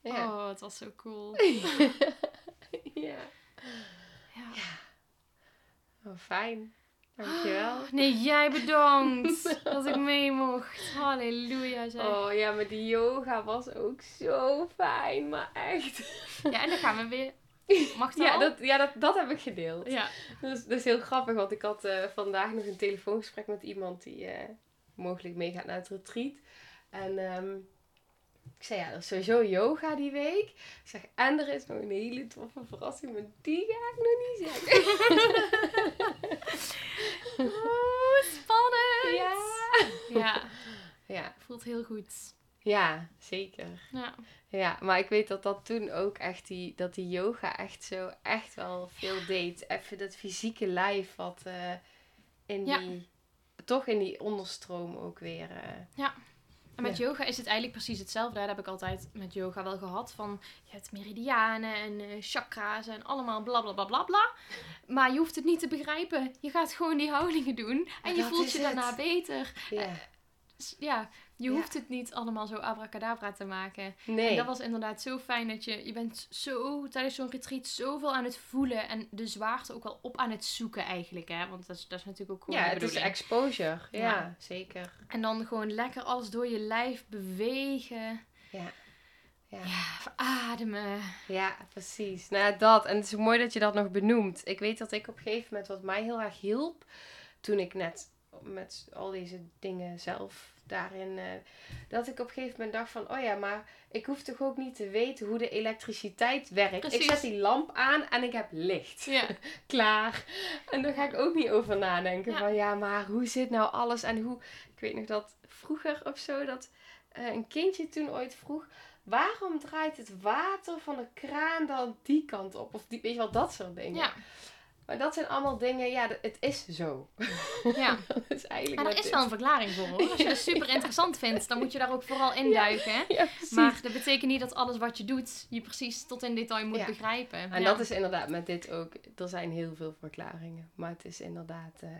Speaker 1: Ja.
Speaker 2: Oh, het was zo cool.
Speaker 1: ja.
Speaker 2: Ja.
Speaker 1: Oh, fijn. Dankjewel.
Speaker 2: Nee, jij bedankt dat ik mee mocht. Halleluja, zeg.
Speaker 1: Oh ja, maar die yoga was ook zo fijn, maar echt.
Speaker 2: Ja, en dan gaan we weer... Mag dat
Speaker 1: Ja, dat, ja dat, dat heb ik gedeeld.
Speaker 2: Ja.
Speaker 1: Dat is, dat is heel grappig, want ik had eh, vandaag nog een telefoongesprek met iemand die eh, mogelijk meegaat naar het retreat. En ehm, ik zei, ja, er is sowieso yoga die week. Ik zeg, en er is nog een hele toffe verrassing, maar die ga ik nog niet zeggen.
Speaker 2: Oeh, spannend.
Speaker 1: ja.
Speaker 2: Ja,
Speaker 1: Ja,
Speaker 2: voelt heel goed.
Speaker 1: Ja, zeker.
Speaker 2: Ja.
Speaker 1: Ja, maar ik weet dat dat toen ook echt die, dat die yoga echt zo, echt wel veel deed. Even dat fysieke lijf wat eh, in
Speaker 2: Ja.
Speaker 1: die, toch in die onderstroom ook weer. eh,
Speaker 2: En met yoga is het eigenlijk precies hetzelfde. Dat heb ik altijd met yoga wel gehad. Van je hebt meridianen en eh, chakra's en allemaal bla bla bla bla bla. Maar je hoeft het niet te begrijpen. Je gaat gewoon die houdingen doen. En je voelt je
Speaker 1: het.
Speaker 2: daarna beter.
Speaker 1: ja.
Speaker 2: Ja, je
Speaker 1: Ja.
Speaker 2: hoeft het niet allemaal zo abracadabra te maken.
Speaker 1: Nee.
Speaker 2: En dat was inderdaad zo fijn dat je... Je bent zo tijdens zo'n retreat zoveel aan het voelen. En de zwaarte ook wel op aan het zoeken eigenlijk. Hè? Want dat is, dat is natuurlijk ook gewoon
Speaker 1: ja,
Speaker 2: de
Speaker 1: het is exposure. Ja,
Speaker 2: Ja.
Speaker 1: zeker.
Speaker 2: En dan gewoon lekker alles door je lijf bewegen.
Speaker 1: Ja. Ja.
Speaker 2: Ja, ademen.
Speaker 1: ja, precies. Nou, dat. En het is mooi dat je dat nog benoemt. Ik weet dat ik op een gegeven moment wat mij heel erg hielp, toen ik net met al deze dingen zelf daarin. eh, dat ik op een gegeven moment dacht van, oh ja, maar ik hoef toch ook niet te weten hoe de elektriciteit werkt. Ik zet die lamp aan en ik heb licht.
Speaker 2: Ja.
Speaker 1: Klaar. En daar ga ik ook niet over nadenken.
Speaker 2: Ja.
Speaker 1: Van ja, maar hoe zit nou alles en hoe... Ik weet nog dat vroeger of zo, dat eh, een kindje toen ooit vroeg... Waarom draait het water van de kraan dan die kant op? Of die, weet je wel, dat soort dingen.
Speaker 2: Ja.
Speaker 1: Maar dat zijn allemaal dingen, ja, het is zo.
Speaker 2: ja.
Speaker 1: dat is eigenlijk
Speaker 2: Maar er is wel een verklaring voor hoor. Als je het super interessant vindt, dan moet je daar ook vooral induiken.
Speaker 1: Ja.
Speaker 2: Maar dat betekent niet dat alles wat je doet, je precies tot in detail moet
Speaker 1: Ja.
Speaker 2: begrijpen.
Speaker 1: En dat is inderdaad met dit ook. Er zijn heel veel verklaringen. Maar het is inderdaad. eh,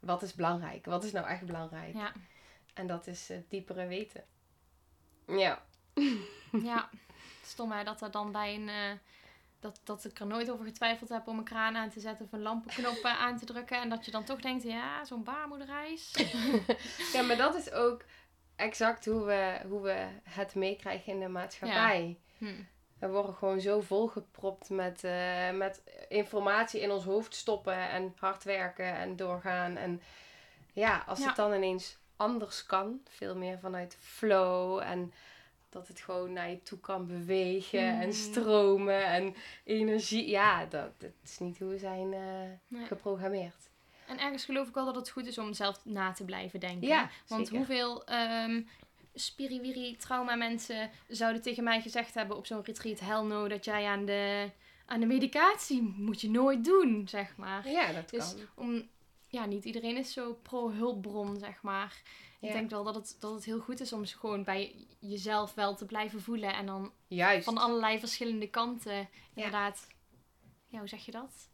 Speaker 1: wat is belangrijk? Wat is nou echt belangrijk?
Speaker 2: Ja.
Speaker 1: En dat is het diepere weten. Ja.
Speaker 2: Ja, stom hè, dat er dan bij een... eh, dat, dat ik er nooit over getwijfeld heb om een kraan aan te zetten of een lampenknop aan te drukken. En dat je dan toch denkt, ja, zo'n baarmoederreis.
Speaker 1: ja, maar dat is ook exact hoe we, hoe we het meekrijgen in de maatschappij.
Speaker 2: Hm.
Speaker 1: We worden gewoon zo volgepropt met, eh, met informatie in ons hoofd stoppen en hard werken en doorgaan. En ja, als
Speaker 2: Ja.
Speaker 1: het dan ineens anders kan, veel meer vanuit flow en dat het gewoon naar je toe kan bewegen en stromen en energie. Ja, dat, dat is niet hoe we zijn eh,
Speaker 2: Nee.
Speaker 1: geprogrammeerd.
Speaker 2: En ergens geloof ik wel dat het goed is om zelf na te blijven denken.
Speaker 1: Ja,
Speaker 2: Want
Speaker 1: zeker.
Speaker 2: hoeveel ehm spiriwiri trauma mensen zouden tegen mij gezegd hebben op zo'n retreat... Hell no, dat jij aan de, aan de medicatie moet je nooit doen, zeg maar.
Speaker 1: Ja, dat
Speaker 2: Dus
Speaker 1: kan.
Speaker 2: om, ja, niet iedereen is zo pro-hulpbron, zeg maar. Ik denk wel dat het, dat het heel goed is om ze gewoon bij jezelf wel te blijven voelen. En dan
Speaker 1: Juist.
Speaker 2: van allerlei verschillende kanten inderdaad, ja, hoe zeg je dat?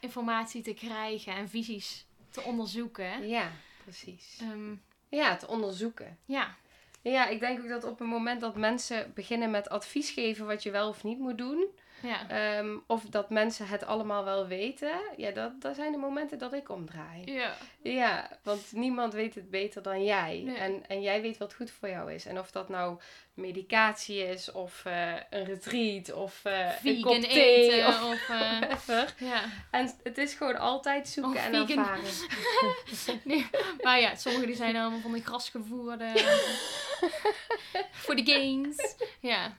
Speaker 2: Informatie te krijgen en visies te onderzoeken.
Speaker 1: Ja, precies.
Speaker 2: Ehm,
Speaker 1: Ja, te onderzoeken.
Speaker 2: ja,
Speaker 1: Ja, ik denk ook dat op het moment dat mensen beginnen met advies geven wat je wel of niet moet doen,
Speaker 2: ja.
Speaker 1: ehm, of dat mensen het allemaal wel weten, ja, dat, dat zijn de momenten dat ik omdraai.
Speaker 2: Ja.
Speaker 1: Ja, want niemand weet het beter dan jij.
Speaker 2: Nee.
Speaker 1: En, en jij weet wat goed voor jou is. En of dat nou medicatie is, of eh, een retreat, of eh, een kop thee,
Speaker 2: eten
Speaker 1: of
Speaker 2: of... eh,
Speaker 1: whatever.
Speaker 2: ja.
Speaker 1: En het is gewoon altijd zoeken
Speaker 2: Of
Speaker 1: en
Speaker 2: vegan.
Speaker 1: ervaren.
Speaker 2: Nee, maar ja, sommigen die zijn allemaal van die grasgevoerde... voor de gains. Ja.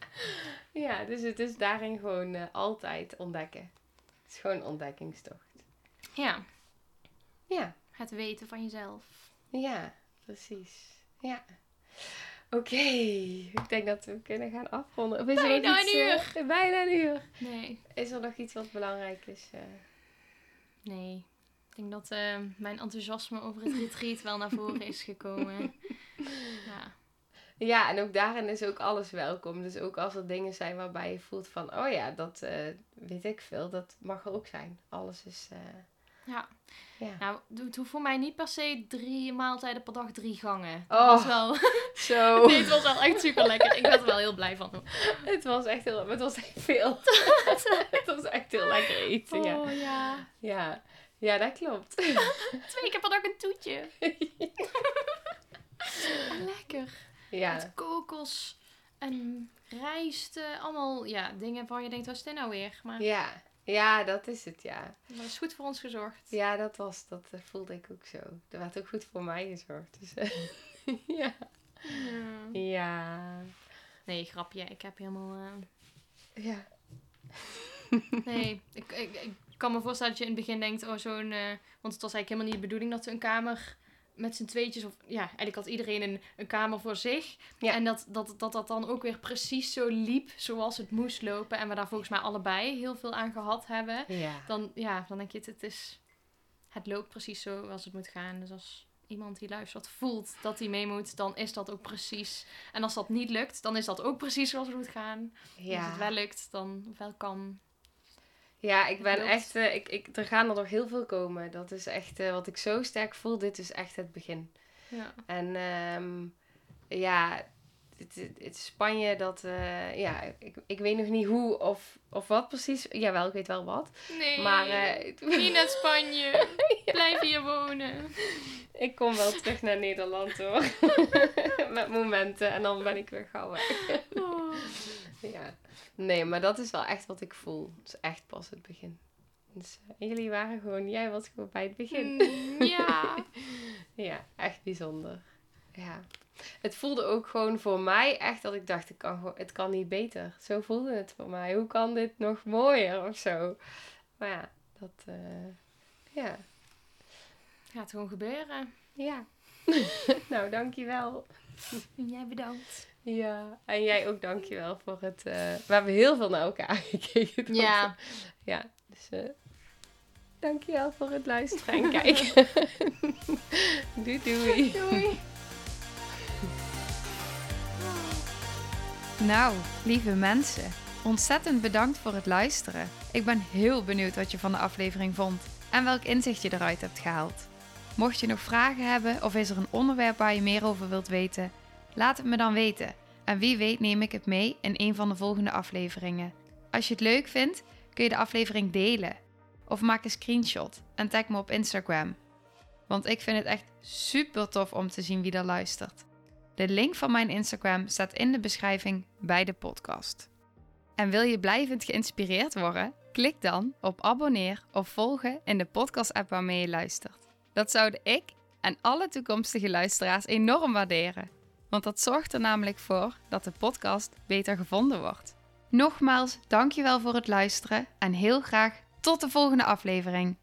Speaker 1: Ja, dus het is daarin gewoon eh, altijd ontdekken. Het is gewoon ontdekkingstocht.
Speaker 2: Ja,
Speaker 1: Ja,
Speaker 2: het weten van jezelf.
Speaker 1: ja, precies. Ja. Oké, ik denk dat we kunnen gaan afronden. Of is er nog
Speaker 2: Bijna
Speaker 1: iets,
Speaker 2: een
Speaker 1: eh, bijna een uur.
Speaker 2: Nee.
Speaker 1: Is er nog iets wat belangrijk is? eh?
Speaker 2: Nee. Ik denk dat mijn enthousiasme over het retreat wel naar voren is gekomen. Ja.
Speaker 1: Ja, en ook daarin is ook alles welkom. Dus ook als er dingen zijn waarbij je voelt van, oh ja, dat eh, weet ik veel, dat mag er ook zijn. Alles is, eh,
Speaker 2: Ja.
Speaker 1: ja.
Speaker 2: Nou, het hoeft voor mij niet per se drie maaltijden per dag, drie gangen. Dat
Speaker 1: Oh.
Speaker 2: was wel...
Speaker 1: Zo.
Speaker 2: Nee, het was wel echt super lekker. Ik werd er wel heel blij van.
Speaker 1: Het was echt heel, het was echt veel. het was echt heel lekker eten, ja.
Speaker 2: Oh ja.
Speaker 1: Ja, ja dat klopt.
Speaker 2: Twee keer per dag een toetje. lekker.
Speaker 1: Ja,
Speaker 2: Met kokos en rijst. allemaal ja, dingen waarvan je denkt, wat is dit nou weer? Maar
Speaker 1: ja. ja, dat is het, ja.
Speaker 2: dat is goed voor ons gezorgd.
Speaker 1: Ja, dat was, dat eh, voelde ik ook zo. Er werd ook goed voor mij gezorgd. Dus, eh, ja.
Speaker 2: Ja.
Speaker 1: Ja.
Speaker 2: Nee, grapje. Ik heb helemaal... eh,
Speaker 1: Ja.
Speaker 2: Nee, ik, ik, ik kan me voorstellen dat je in het begin denkt, oh zo'n... want het was eigenlijk helemaal niet de bedoeling dat we een kamer met z'n tweetjes... Of ja, eigenlijk had iedereen een, een kamer voor zich.
Speaker 1: Ja.
Speaker 2: En dat dat, dat dat dan ook weer precies zo liep zoals het moest lopen. En we daar volgens mij allebei heel veel aan gehad hebben.
Speaker 1: Ja.
Speaker 2: Dan, ja, dan denk je, het, het is... Het loopt precies zo als het moet gaan. Dus als iemand die luistert voelt dat hij mee moet, dan is dat ook precies. En als dat niet lukt, dan is dat ook precies zoals het moet gaan. Als het
Speaker 1: Ja.
Speaker 2: wel lukt, dan wel kan.
Speaker 1: Ja, ik ben echt... eh, ik, ik, er gaan er nog heel veel komen. Dat is echt eh, wat ik zo sterk voel. Dit is echt het begin.
Speaker 2: Ja.
Speaker 1: En ehm, ja, het, het, het Spanje, dat... eh, ja, ik, ik weet nog niet hoe of, of wat precies. Jawel, ik weet wel wat.
Speaker 2: Nee.
Speaker 1: Maar eh,
Speaker 2: Niet naar Spanje. Blijf hier wonen.
Speaker 1: ik kom wel terug naar Nederland hoor. Met momenten. En dan ben ik weer gauw weg.
Speaker 2: Oh.
Speaker 1: Ja. Nee, maar dat is wel echt wat ik voel. Het is echt pas het begin. Dus, eh, jullie waren gewoon, jij was gewoon bij het begin.
Speaker 2: Mm, ja.
Speaker 1: Ja, echt bijzonder.
Speaker 3: ja. Het voelde ook gewoon voor mij echt dat ik dacht, ik kan het kan niet beter. Zo voelde het voor mij. Hoe kan dit nog mooier of zo? Maar ja, dat, eh, ja.
Speaker 2: Gaat gewoon gebeuren.
Speaker 3: Ja. nou, dankjewel.
Speaker 2: En jij bedankt.
Speaker 3: Ja, en jij ook dankjewel voor het... eh, we hebben heel veel naar elkaar gekeken.
Speaker 2: Ja.
Speaker 3: Ja, dus eh dankjewel voor het luisteren en kijken. doei doei.
Speaker 2: Doei.
Speaker 1: Nou, lieve mensen, ontzettend bedankt voor het luisteren. Ik ben heel benieuwd wat je van de aflevering vond en welk inzicht je eruit hebt gehaald. Mocht je nog vragen hebben of is er een onderwerp waar je meer over wilt weten, laat het me dan weten. En wie weet neem ik het mee in een van de volgende afleveringen. Als je het leuk vindt, kun je de aflevering delen. Of maak een screenshot en tag me op Instagram. Want ik vind het echt super tof om te zien wie er luistert. De link van mijn Instagram staat in de beschrijving bij de podcast. En wil je blijvend geïnspireerd worden? Klik dan op abonneer of volgen in de podcast-app waarmee je luistert. Dat zouden ik en alle toekomstige luisteraars enorm waarderen. Want dat zorgt er namelijk voor dat de podcast beter gevonden wordt. Nogmaals, dankjewel voor het luisteren en heel graag tot de volgende aflevering.